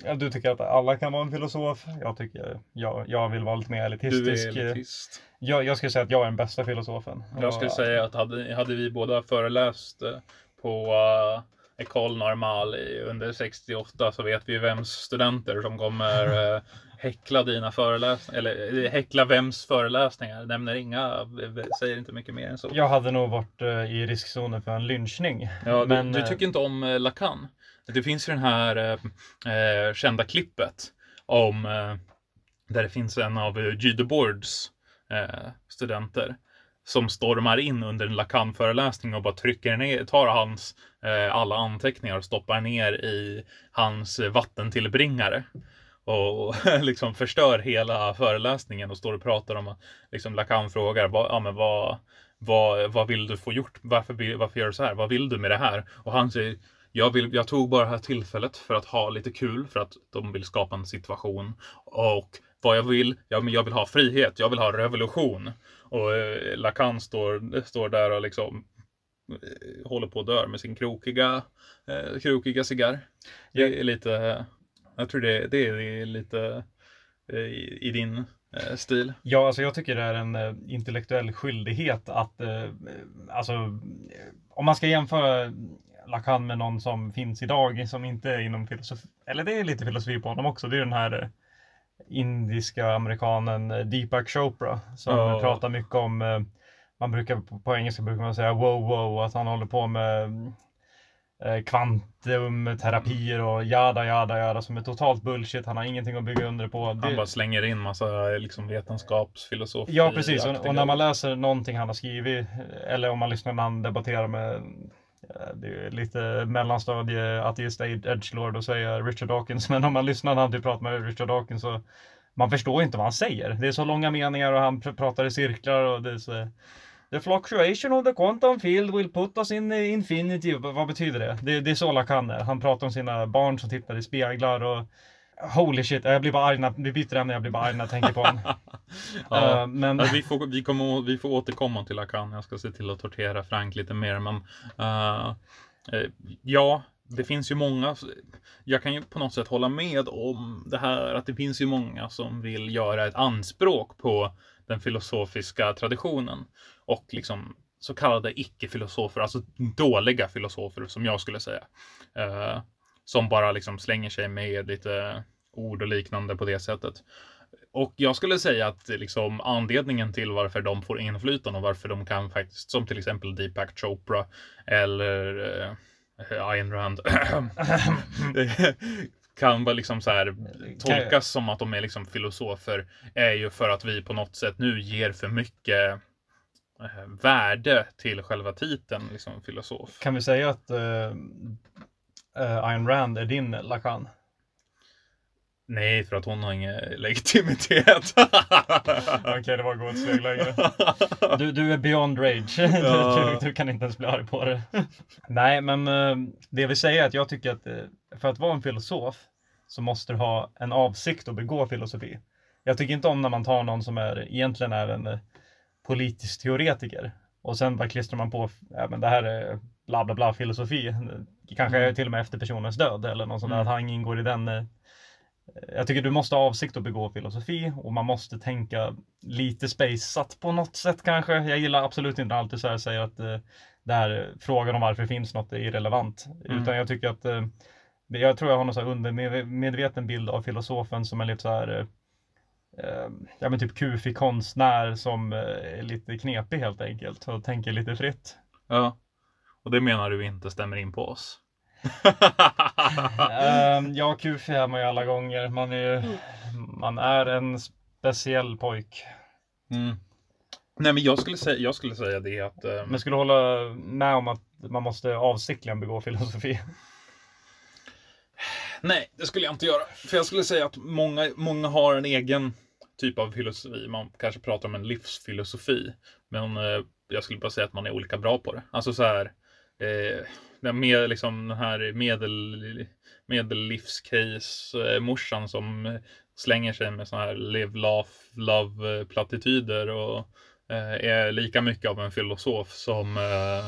ja, du tycker att alla kan vara en filosof. Jag tycker, jag, jag vill vara lite mer elitistisk. Du är elitist. Jag, jag skulle säga att jag är den bästa filosofen. Jag skulle säga att hade, hade vi båda föreläst eh, på uh, École Normale under 68 så vet vi vems studenter som kommer uh, häckla dina föreläsningar, eller häckla vems föreläsningar. Nämner inga, säger inte mycket mer än så. Jag hade nog varit uh, i riskzonen för en lynchning. Ja, men, du, du tycker inte om Lacan? Det finns ju den här uh, kända klippet om där det finns en av Guy Debord's studenter som stormar in under en Lacan-föreläsning och bara trycker ner, tar hans eh, alla anteckningar och stoppar ner i hans vattentillbringare. Och liksom förstör hela föreläsningen och står och pratar om, liksom Lacan frågar, vad, ja, men vad, vad, vad vill du få gjort? Varför, varför gör du så här? Vad vill du med det här? Och han säger, jag, vill, jag tog bara det här tillfället för att ha lite kul, för att de vill skapa en situation. Och vad jag vill, ja, men jag vill ha frihet, jag vill ha revolution. Och eh, Lacan står, står där och liksom eh, håller på att dö med sin krokiga, eh, krokiga cigarr. Det är lite, jag tror det, det är lite eh, i, i, din eh, stil. Ja, alltså jag tycker det är en eh, intellektuell skyldighet att, eh, alltså om man ska jämföra Lacan med någon som finns idag som inte är inom filosofi, eller det är lite filosofi på honom också, det är den här indiska amerikanen Deepak Chopra som oh. pratar mycket om, man brukar på engelska brukar man säga wow wow, att han håller på med kvantumterapier och jada jada jada som är totalt bullshit. Han har ingenting att bygga under på. Han det... bara slänger in massa liksom vetenskapsfilosofi. Ja precis och, och, när man läser någonting han har skrivit eller om man lyssnar när han debatterar med det är lite mellanstadie ateist edgelord att säga Richard Dawkins. Men om man lyssnar när han typ pratar med Richard Dawkins så man förstår inte vad han säger. Det är så långa meningar och han pratar i cirklar och det är så The fluctuation of the quantum field will put us in infinity. Vad betyder det? Det, det är så Lacan är. Han pratar om sina barn som tittar i speglar och Holy shit, jag blir bara arg när, vi byter ämne, jag blir bara arg när jag tänker på honom. ja, uh, men... vi, får, vi, kommer, vi får återkomma till Lacan, jag ska se till att tortera Frank lite mer. Men uh, ja, det finns ju många. Jag kan ju på något sätt hålla med om det här att det finns ju många som vill göra ett anspråk på den filosofiska traditionen och liksom så kallade icke-filosofer, alltså dåliga filosofer som jag skulle säga. Eh, som bara liksom slänger sig med lite ord och liknande på det sättet. Och jag skulle säga att liksom anledningen till varför de får inflytande och varför de kan faktiskt, som till exempel Deepak Chopra eller eh, Ayn Rand, kan vara liksom så här tolkas som att de är liksom filosofer, är ju för att vi på något sätt nu ger för mycket värde till själva titeln liksom filosof. Kan vi säga att uh, uh, Ayn Rand är din Lacan? Nej, för att hon har ingen legitimitet. Okej, det var gå ett steg längre. Du, du är beyond rage. Du, Ja. du, du kan inte ens bli arg på det. Nej, men eh, det vill säga är att jag tycker att eh, för att vara en filosof så måste du ha en avsikt att begå filosofi. Jag tycker inte om när man tar någon som är, egentligen är en eh, politisk teoretiker och sen bara klistrar man på, ja men det här är bla bla bla filosofi. Kanske Mm. till och med efter personens död eller något sånt där, Mm. att han ingår i den eh, jag tycker du måste ha avsikt att begå filosofi och man måste tänka lite spejsat på något sätt kanske. Jag gillar absolut inte alltid så här säger att eh, det här eh, frågan om varför det finns något är irrelevant. Mm. Utan jag tycker att jag tror jag har någon så undermedveten bild av filosofen som är lite så här ja men typ kufig konstnär som eh, är lite knepig helt enkelt och tänker lite fritt. ja. Och det menar du inte stämmer in på oss? um, ja, kufig är man ju alla gånger. Man är, ju- man är en speciell pojk. Mm. Nej, men jag skulle säga, jag skulle säga det att... ehm, Men skulle hålla med om att man måste avsiktligen begå filosofi? Nej, det skulle jag inte göra. För jag skulle säga att många, många har en egen typ av filosofi. Man kanske pratar om en livsfilosofi. Men eh, jag skulle bara säga att man är olika bra på det. Alltså så här. Eh, den, med, liksom, den här medel, medellivscase-morsan eh, som slänger sig med såna här live, laugh, love eh, plattityder och eh, är lika mycket av en filosof som eh,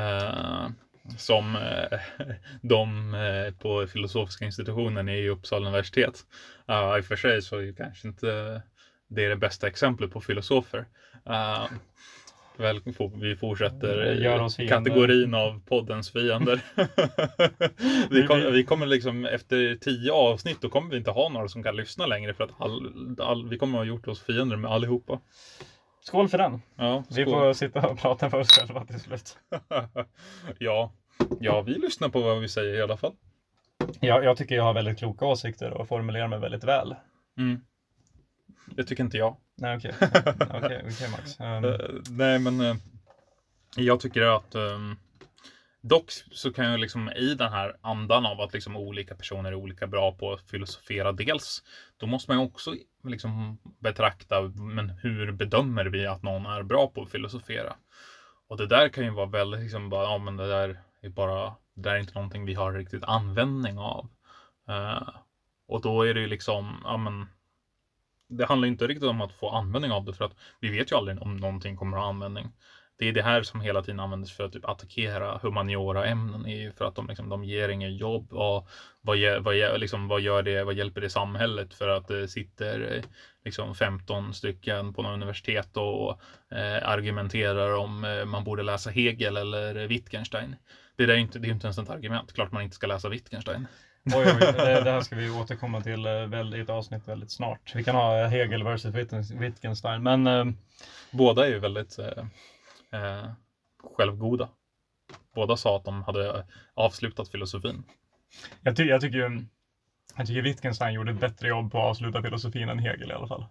eh, som eh, de eh, på filosofiska institutionen i Uppsala universitet. Uh, I och för sig så är kanske inte det är det bästa exemplet på filosofer. Uh, väl, vi fortsätter i oss fiender. kategorin av poddens fiender. vi, kom, vi kommer liksom efter tio avsnitt då kommer vi inte ha några som kan lyssna längre för att all, all, vi kommer ha gjort oss fiender med allihopa. Skål för den! Ja, Vi skål. får sitta och prata för oss själva till slut. ja. ja, vi lyssnar på vad vi säger i alla fall. Jag, jag tycker jag har väldigt kloka åsikter och formulerar mig väldigt väl. Mm. Det tycker inte jag. Nej, okej. Okej, okej, Max. Um, Eh, nej, men eh, jag tycker att ehm, dock så kan jag liksom i den här andan av att liksom olika personer är olika bra på att filosofera. Dels då måste man ju också liksom betrakta, men hur bedömer vi att någon är bra på att filosofera? Och det där kan ju vara väldigt liksom bara, ja men det där är bara, det där är inte någonting vi har riktigt användning av. Uh, och då är det ju liksom, ja men det handlar inte riktigt om att få användning av det för att vi vet ju aldrig om någonting kommer att ha användning. Det är det här som hela tiden används för att typ attackera humaniora-ämnen. är För att de, liksom, de ger ingen jobb. Och vad, vad, liksom, vad gör det? Vad hjälper det samhället? För att det sitter eh, liksom 15 stycken på något universitet och eh, argumenterar om eh, man borde läsa Hegel eller Wittgenstein. Det, där är inte, det är inte ens ett argument. Klart man inte ska läsa Wittgenstein. oj, oj, det, här ska vi återkomma till eh, i ett avsnitt väldigt snart. Vi kan ha Hegel versus Wittgen- Wittgenstein. Men eh, Båda är ju väldigt eh, eh, självgoda. Båda sa att de hade avslutat filosofin. jag, ty jag tycker ju jag tycker Wittgenstein gjorde ett bättre jobb på att avsluta filosofin än Hegel i alla fall.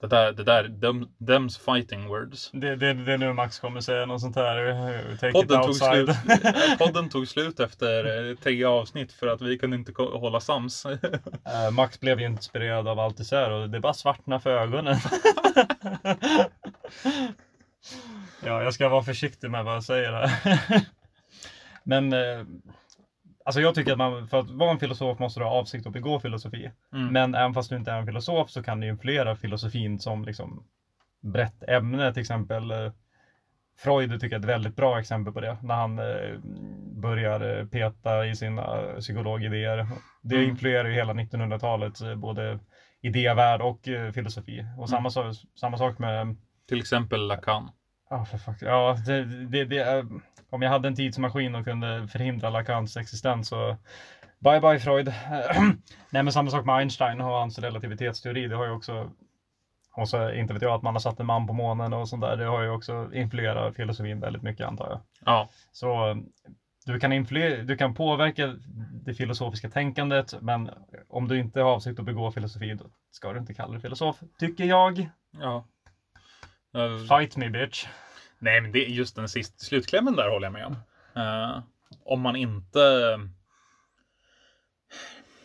Det där, det där, them, them's fighting words. Det, det, det är nu Max kommer säga något sånt här. eh, Take Podden it tog, slut, podden tog slut efter eh, tre avsnitt för att vi kunde inte hålla sams. Eh, Max blev ju inspirerad av Althusser och det bara svartna för ögonen. ja, jag ska vara försiktig med vad jag säger här. Men eh, alltså jag tycker att man för att vara en filosof måste du ha avsikt att begå filosofi. Mm. Men även fast du inte är en filosof så kan du influera filosofin som liksom brett ämne till exempel. eh, Freud tycker jag är ett väldigt bra exempel på det. När han eh, börjar eh, peta i sina psykologidéer. Det Mm. influerar ju hela 1900-talet, eh, både idévärld och eh, filosofi. Och samma, sak, samma sak med Till exempel Lacan. Ja, för fuck. Ja, det, det, det, är- om jag hade en tidsmaskin och kunde förhindra Lacans existens så bye bye Freud. Nej, men samma sak med Einstein och hans relativitetsteori. Det har ju också och så inte vet jag att man har satt en man på månen och sånt där. Det har ju också influerat filosofin väldigt mycket antar jag. Ja, Så eh, du kan, influ- du kan påverka det filosofiska tänkandet, men om du inte har avsikt att begå filosofi, då ska du inte kalla dig filosof, tycker jag. ja. Eh, Fight me bitch. Nej, men det är just den sista slutklämmen där håller jag med om. Eh, om man inte...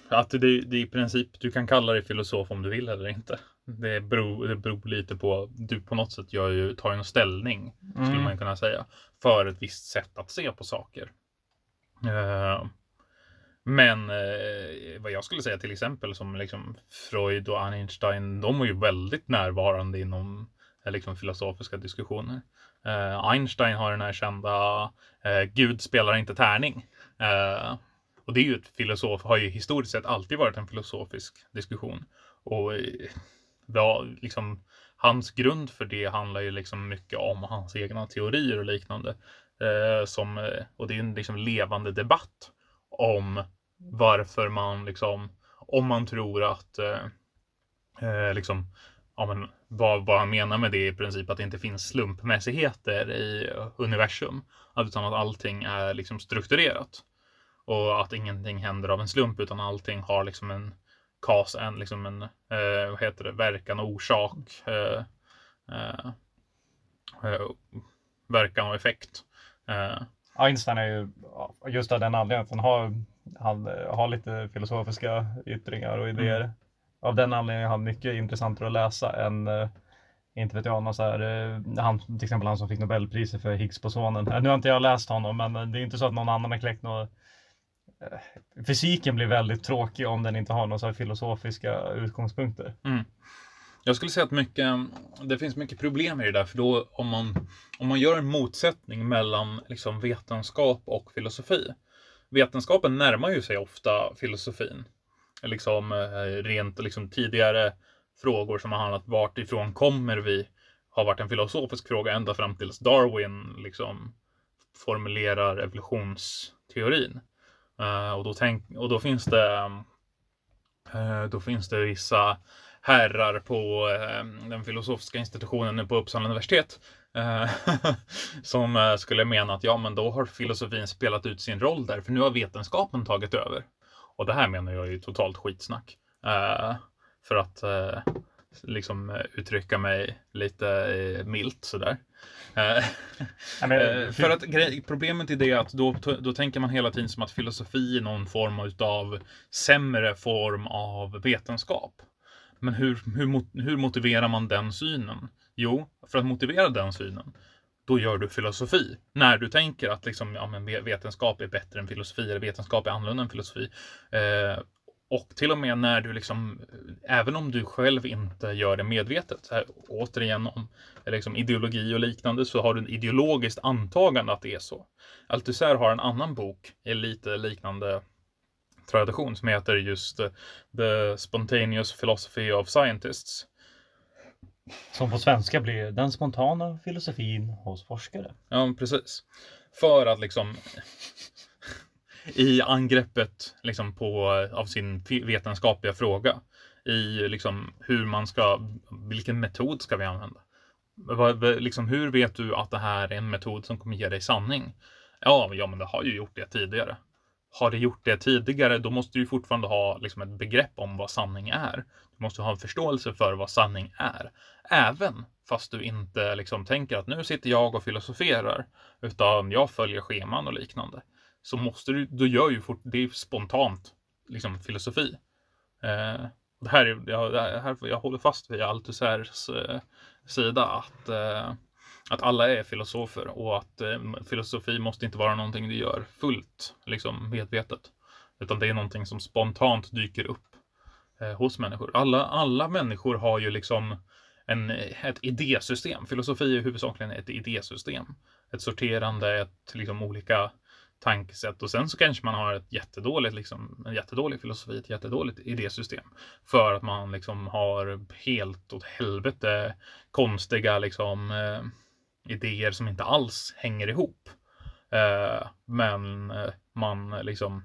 att det, det är i princip, du kan kalla dig filosof om du vill eller inte. Det beror, det beror lite på, du på något sätt gör ju, tar en ställning, skulle Mm. man kunna säga, för ett visst sätt att se på saker. Eh, men eh, vad jag skulle säga till exempel som liksom Freud och Einstein, de var ju väldigt närvarande inom eh, liksom filosofiska diskussioner. Eh, Einstein har den här kända eh, Gud spelar inte tärning. Eh, och det är ju ett filosof, har ju historiskt sett alltid varit en filosofisk diskussion. Och eh, ja, liksom, hans grund för det handlar ju liksom mycket om hans egna teorier och liknande. Eh, som, eh, och det är en liksom levande debatt om varför man liksom, om man tror att eh, eh, liksom, ja, men, vad, vad han menar med det är i princip att det inte finns slumpmässigheter i universum. Utan att allting är liksom strukturerat. Och att ingenting händer av en slump utan allting har liksom en kas, en, liksom en eh, vad heter det, verkan och orsak. Eh, eh, eh, verkan och effekt. Eh, Einstein är ju just av den anledningen att han har, han har lite filosofiska yttringar och idéer. Av den anledningen är han mycket intressantare att läsa än eh, inte vet jag, någon så här, eh, han, till exempel han som fick Nobelpriset för Higgsbosonen. Eh, nu har inte jag läst honom, men det är inte så att någon annan har kläckt något. Fysiken blir väldigt tråkig om den inte har några så här filosofiska utgångspunkter. Mm. Jag skulle säga att mycket, det finns mycket problem i det där, för då om man, om man gör en motsättning mellan liksom vetenskap och filosofi. Vetenskapen närmar ju sig ofta filosofin. Liksom eh, rent liksom tidigare frågor som har handlat vart ifrån kommer vi har varit en filosofisk fråga ända fram tills Darwin liksom formulerar evolutionsteorin. Eh, och, då tänk, och då finns det eh, då finns det vissa herrar på den filosofiska institutionen på Uppsala universitet som skulle mena att ja, men då har filosofin spelat ut sin roll där, för nu har vetenskapen tagit över. Och det här menar jag är ju totalt skitsnack. Eh, för att eh, liksom uttrycka mig lite eh, milt sådär. Men, för att problemet är det att då, då tänker man hela tiden som att filosofi är någon form av sämre form av vetenskap. Men hur, hur, hur motiverar man den synen? Jo, för att motivera den synen, då gör du filosofi. När du tänker att liksom, ja, men vetenskap är bättre än filosofi, eller vetenskap är annorlunda än filosofi. Eh, och till och med när du liksom, eh, även om du själv inte gör det medvetet, här, återigen om liksom ideologi och liknande, så har du ett ideologiskt antagande att det är så. Althusser har en annan bok i lite liknande tradition som heter just eh, The Spontaneous Philosophy of Scientists. Som på svenska blir den spontana filosofin hos forskare. Ja, precis. För att liksom i angreppet liksom på, av sin vetenskapliga fråga i liksom hur man ska, vilken metod ska vi använda? Liksom, hur vet du att det här är en metod som kommer ge dig sanning? Ja, ja, men det har ju gjort det tidigare. Har det gjort det tidigare, då måste du fortfarande ha liksom, ett begrepp om vad sanning är. Du måste ha en förståelse för vad sanning är. Även fast du inte liksom, tänker att nu sitter jag och filosoferar, utan jag följer scheman och liknande. Så måste du, du gör ju fort, det är spontant liksom, filosofi. Eh, det här är, jag, det här, jag håller fast vid Althusers eh, sida att, eh, att alla är filosofer och att eh, filosofi måste inte vara någonting du gör fullt liksom, medvetet. Utan det är någonting som spontant dyker upp eh, hos människor. Alla, alla människor har ju liksom en, ett idésystem. Filosofi är huvudsakligen ett idésystem. Ett sorterande, ett liksom olika tankesätt och sen så kanske man har ett jättedåligt, liksom, en jättedålig filosofi, ett jättedåligt idésystem. För att man liksom har helt åt helvete konstiga liksom, eh, idéer som inte alls hänger ihop. Eh, men eh, man liksom,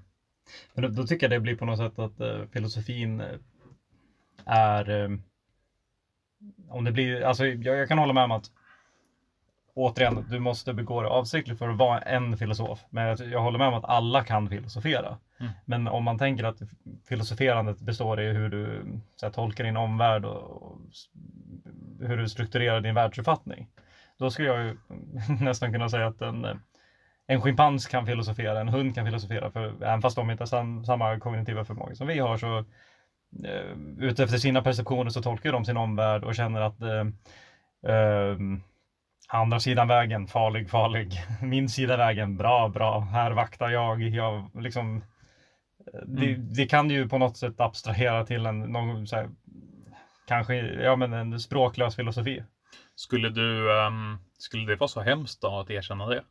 Men då, då tycker jag det blir på något sätt att eh, filosofin eh, är eh, om det blir, alltså jag, jag kan hålla med om att återigen, du måste begå det avsiktligt för att vara en filosof. Men jag, jag håller med om att alla kan filosofera. Mm. Men om man tänker att filosoferandet består i hur du så här, tolkar din omvärld och, och hur du strukturerar din världsuppfattning. Då skulle jag ju nästan kunna säga att en, eh, en schimpans kan filosofera, en hund kan filosofera, för även fast de inte har sam, samma kognitiva förmåga som vi har så eh, utefter sina perceptioner så tolkar de sin omvärld och känner att eh, eh, andra sidan vägen, farlig, farlig. Min sida vägen, bra, bra. Här vaktar jag. jag liksom, det, Mm. det kan ju på något sätt abstrahera till en, någon, så här, kanske, ja men en språklös filosofi. Skulle du, ehm, skulle det vara så hemskt då att erkänna det?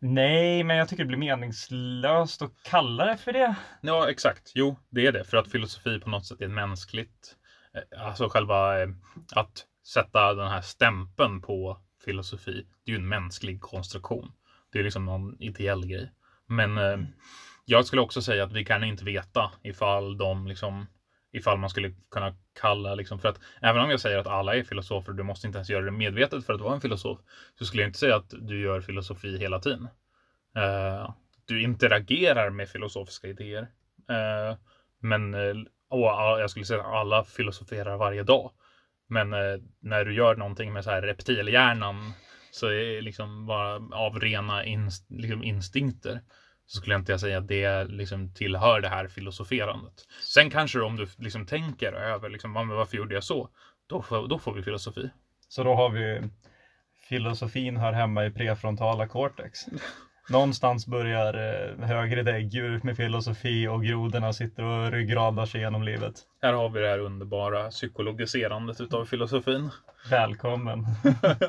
Nej, men jag tycker det blir meningslöst att kalla det för det. Ja, exakt. Jo, det är det. För att filosofi på något sätt är mänskligt. Eh, Alltså själva eh, att sätta den här stämpeln på filosofi. Det är ju en mänsklig konstruktion. Det är liksom någon ideell grej. Men eh, jag skulle också säga att vi kan inte veta ifall de liksom ifall man skulle kunna kalla liksom för att även om jag säger att alla är filosofer, du måste inte ens göra det medvetet för att vara en filosof, så skulle jag inte säga att du gör filosofi hela tiden. Uh, du interagerar med filosofiska idéer. Uh, men eh, och jag skulle säga att alla filosoferar varje dag. Men när du gör någonting med så här reptilhjärnan så är det liksom bara av rena inst liksom instinkter så skulle jag inte säga att det liksom tillhör det här filosoferandet. Sen kanske om du liksom tänker över liksom, varför gjorde jag så? Då får, då får vi filosofi. Så då har vi filosofin hör hemma i prefrontala cortex. Någonstans börjar eh, högre däggdjur med filosofi och grodorna sitter och ryggradar sig genom livet. Här har vi det här underbara psykologiserandet utav filosofin. Välkommen!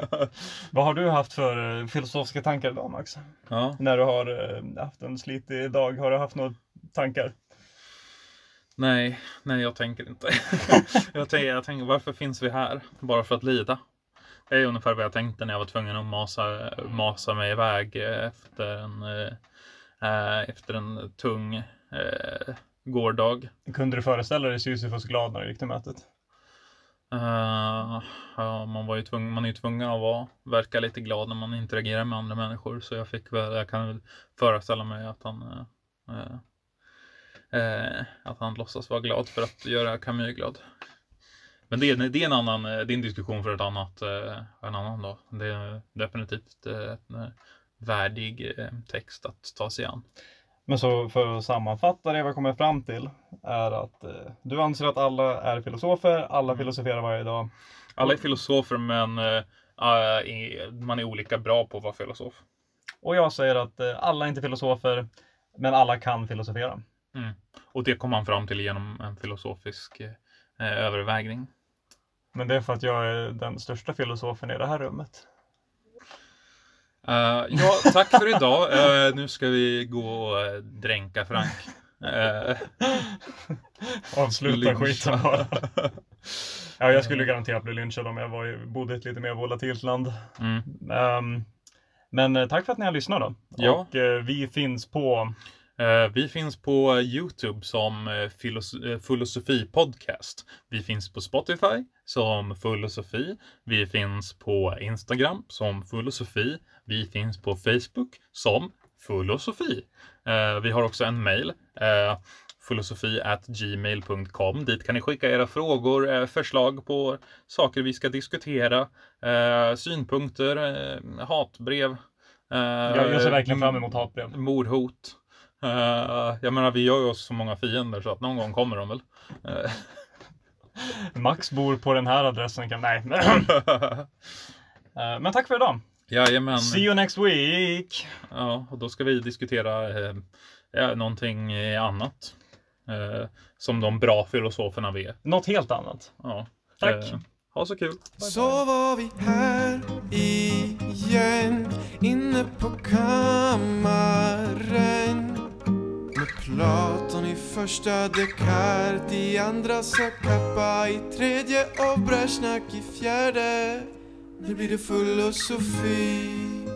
Vad har du haft för eh, filosofiska tankar idag Max? Ja, När du har eh, haft en slitig dag, har du haft några tankar? nej, nej, jag tänker inte. jag, tänker, jag tänker, varför finns vi här? Bara för att lida. Det är ungefär vad jag tänkte när jag var tvungen att masa, masa mig iväg eh, efter en, eh, eh, efter en tung eh, gårdag. Kunde du föreställa dig Sisyfos glad när du gick till mötet? Eh, ja, man, var ju tvungen, man är ju tvungen att vara, verka lite glad när man interagerar med andra människor. Så jag fick väl, jag kan väl föreställa mig att han eh, eh, att han låtsas vara glad för att göra Camus glad. Men det är, det är en annan, eh, det är en diskussion för ett annat, eh, en annan dag. Det är definitivt eh, en värdig text att ta sig an. Men så för att sammanfatta det vi kommer fram till är att du anser att alla är filosofer, alla Mm. filosoferar varje dag. Alla är filosofer men man är olika bra på att vara filosof. Och jag säger att alla är inte filosofer, men alla kan filosofera. Mm. Och det kom han fram till genom en filosofisk eh, övervägning. Men det är för att jag är den största filosofen i det här rummet. Eh, ja, tack för idag. Eh, nu ska vi gå och eh, dränka Frank. Eh, Avsluta lyncha. skiten bara. Ja, jag skulle garanterat bli lynchad om jag var bodde i ett lite mer volatilt land. Mm. Ehm, men tack för att ni har lyssnat då. Ja. Och vi finns på vi finns på Youtube som filos- Filosofi Podcast. Vi finns på Spotify som Filosofi. Vi finns på Instagram som Filosofi. Vi finns på Facebook som Filosofi. Eh, vi har också en mail. Eh, filosofi gmail.com. Dit kan ni skicka era frågor, eh, förslag på saker vi ska diskutera, synpunkter, hatbrev. Jag, ser verkligen fram emot hatbrev. Mordhot. Jag menar, vi gör ju oss så många fiender så att någon gång kommer de väl. Eh, Max bor på den här adressen. Kan... Nej. Eh, men tack för idag. Jajamän. See you next week. Ja, och då ska vi diskutera eh, ja, någonting eh, annat. Eh, som de bra filosoferna vet. Något helt annat. Ja. Tack. Eh, ha så kul. Så var vi här igen Inne på kammaren Platon i första Descartes i andra Sakappa i tredje och Brezjnak i fjärde. Nu blir det filosofi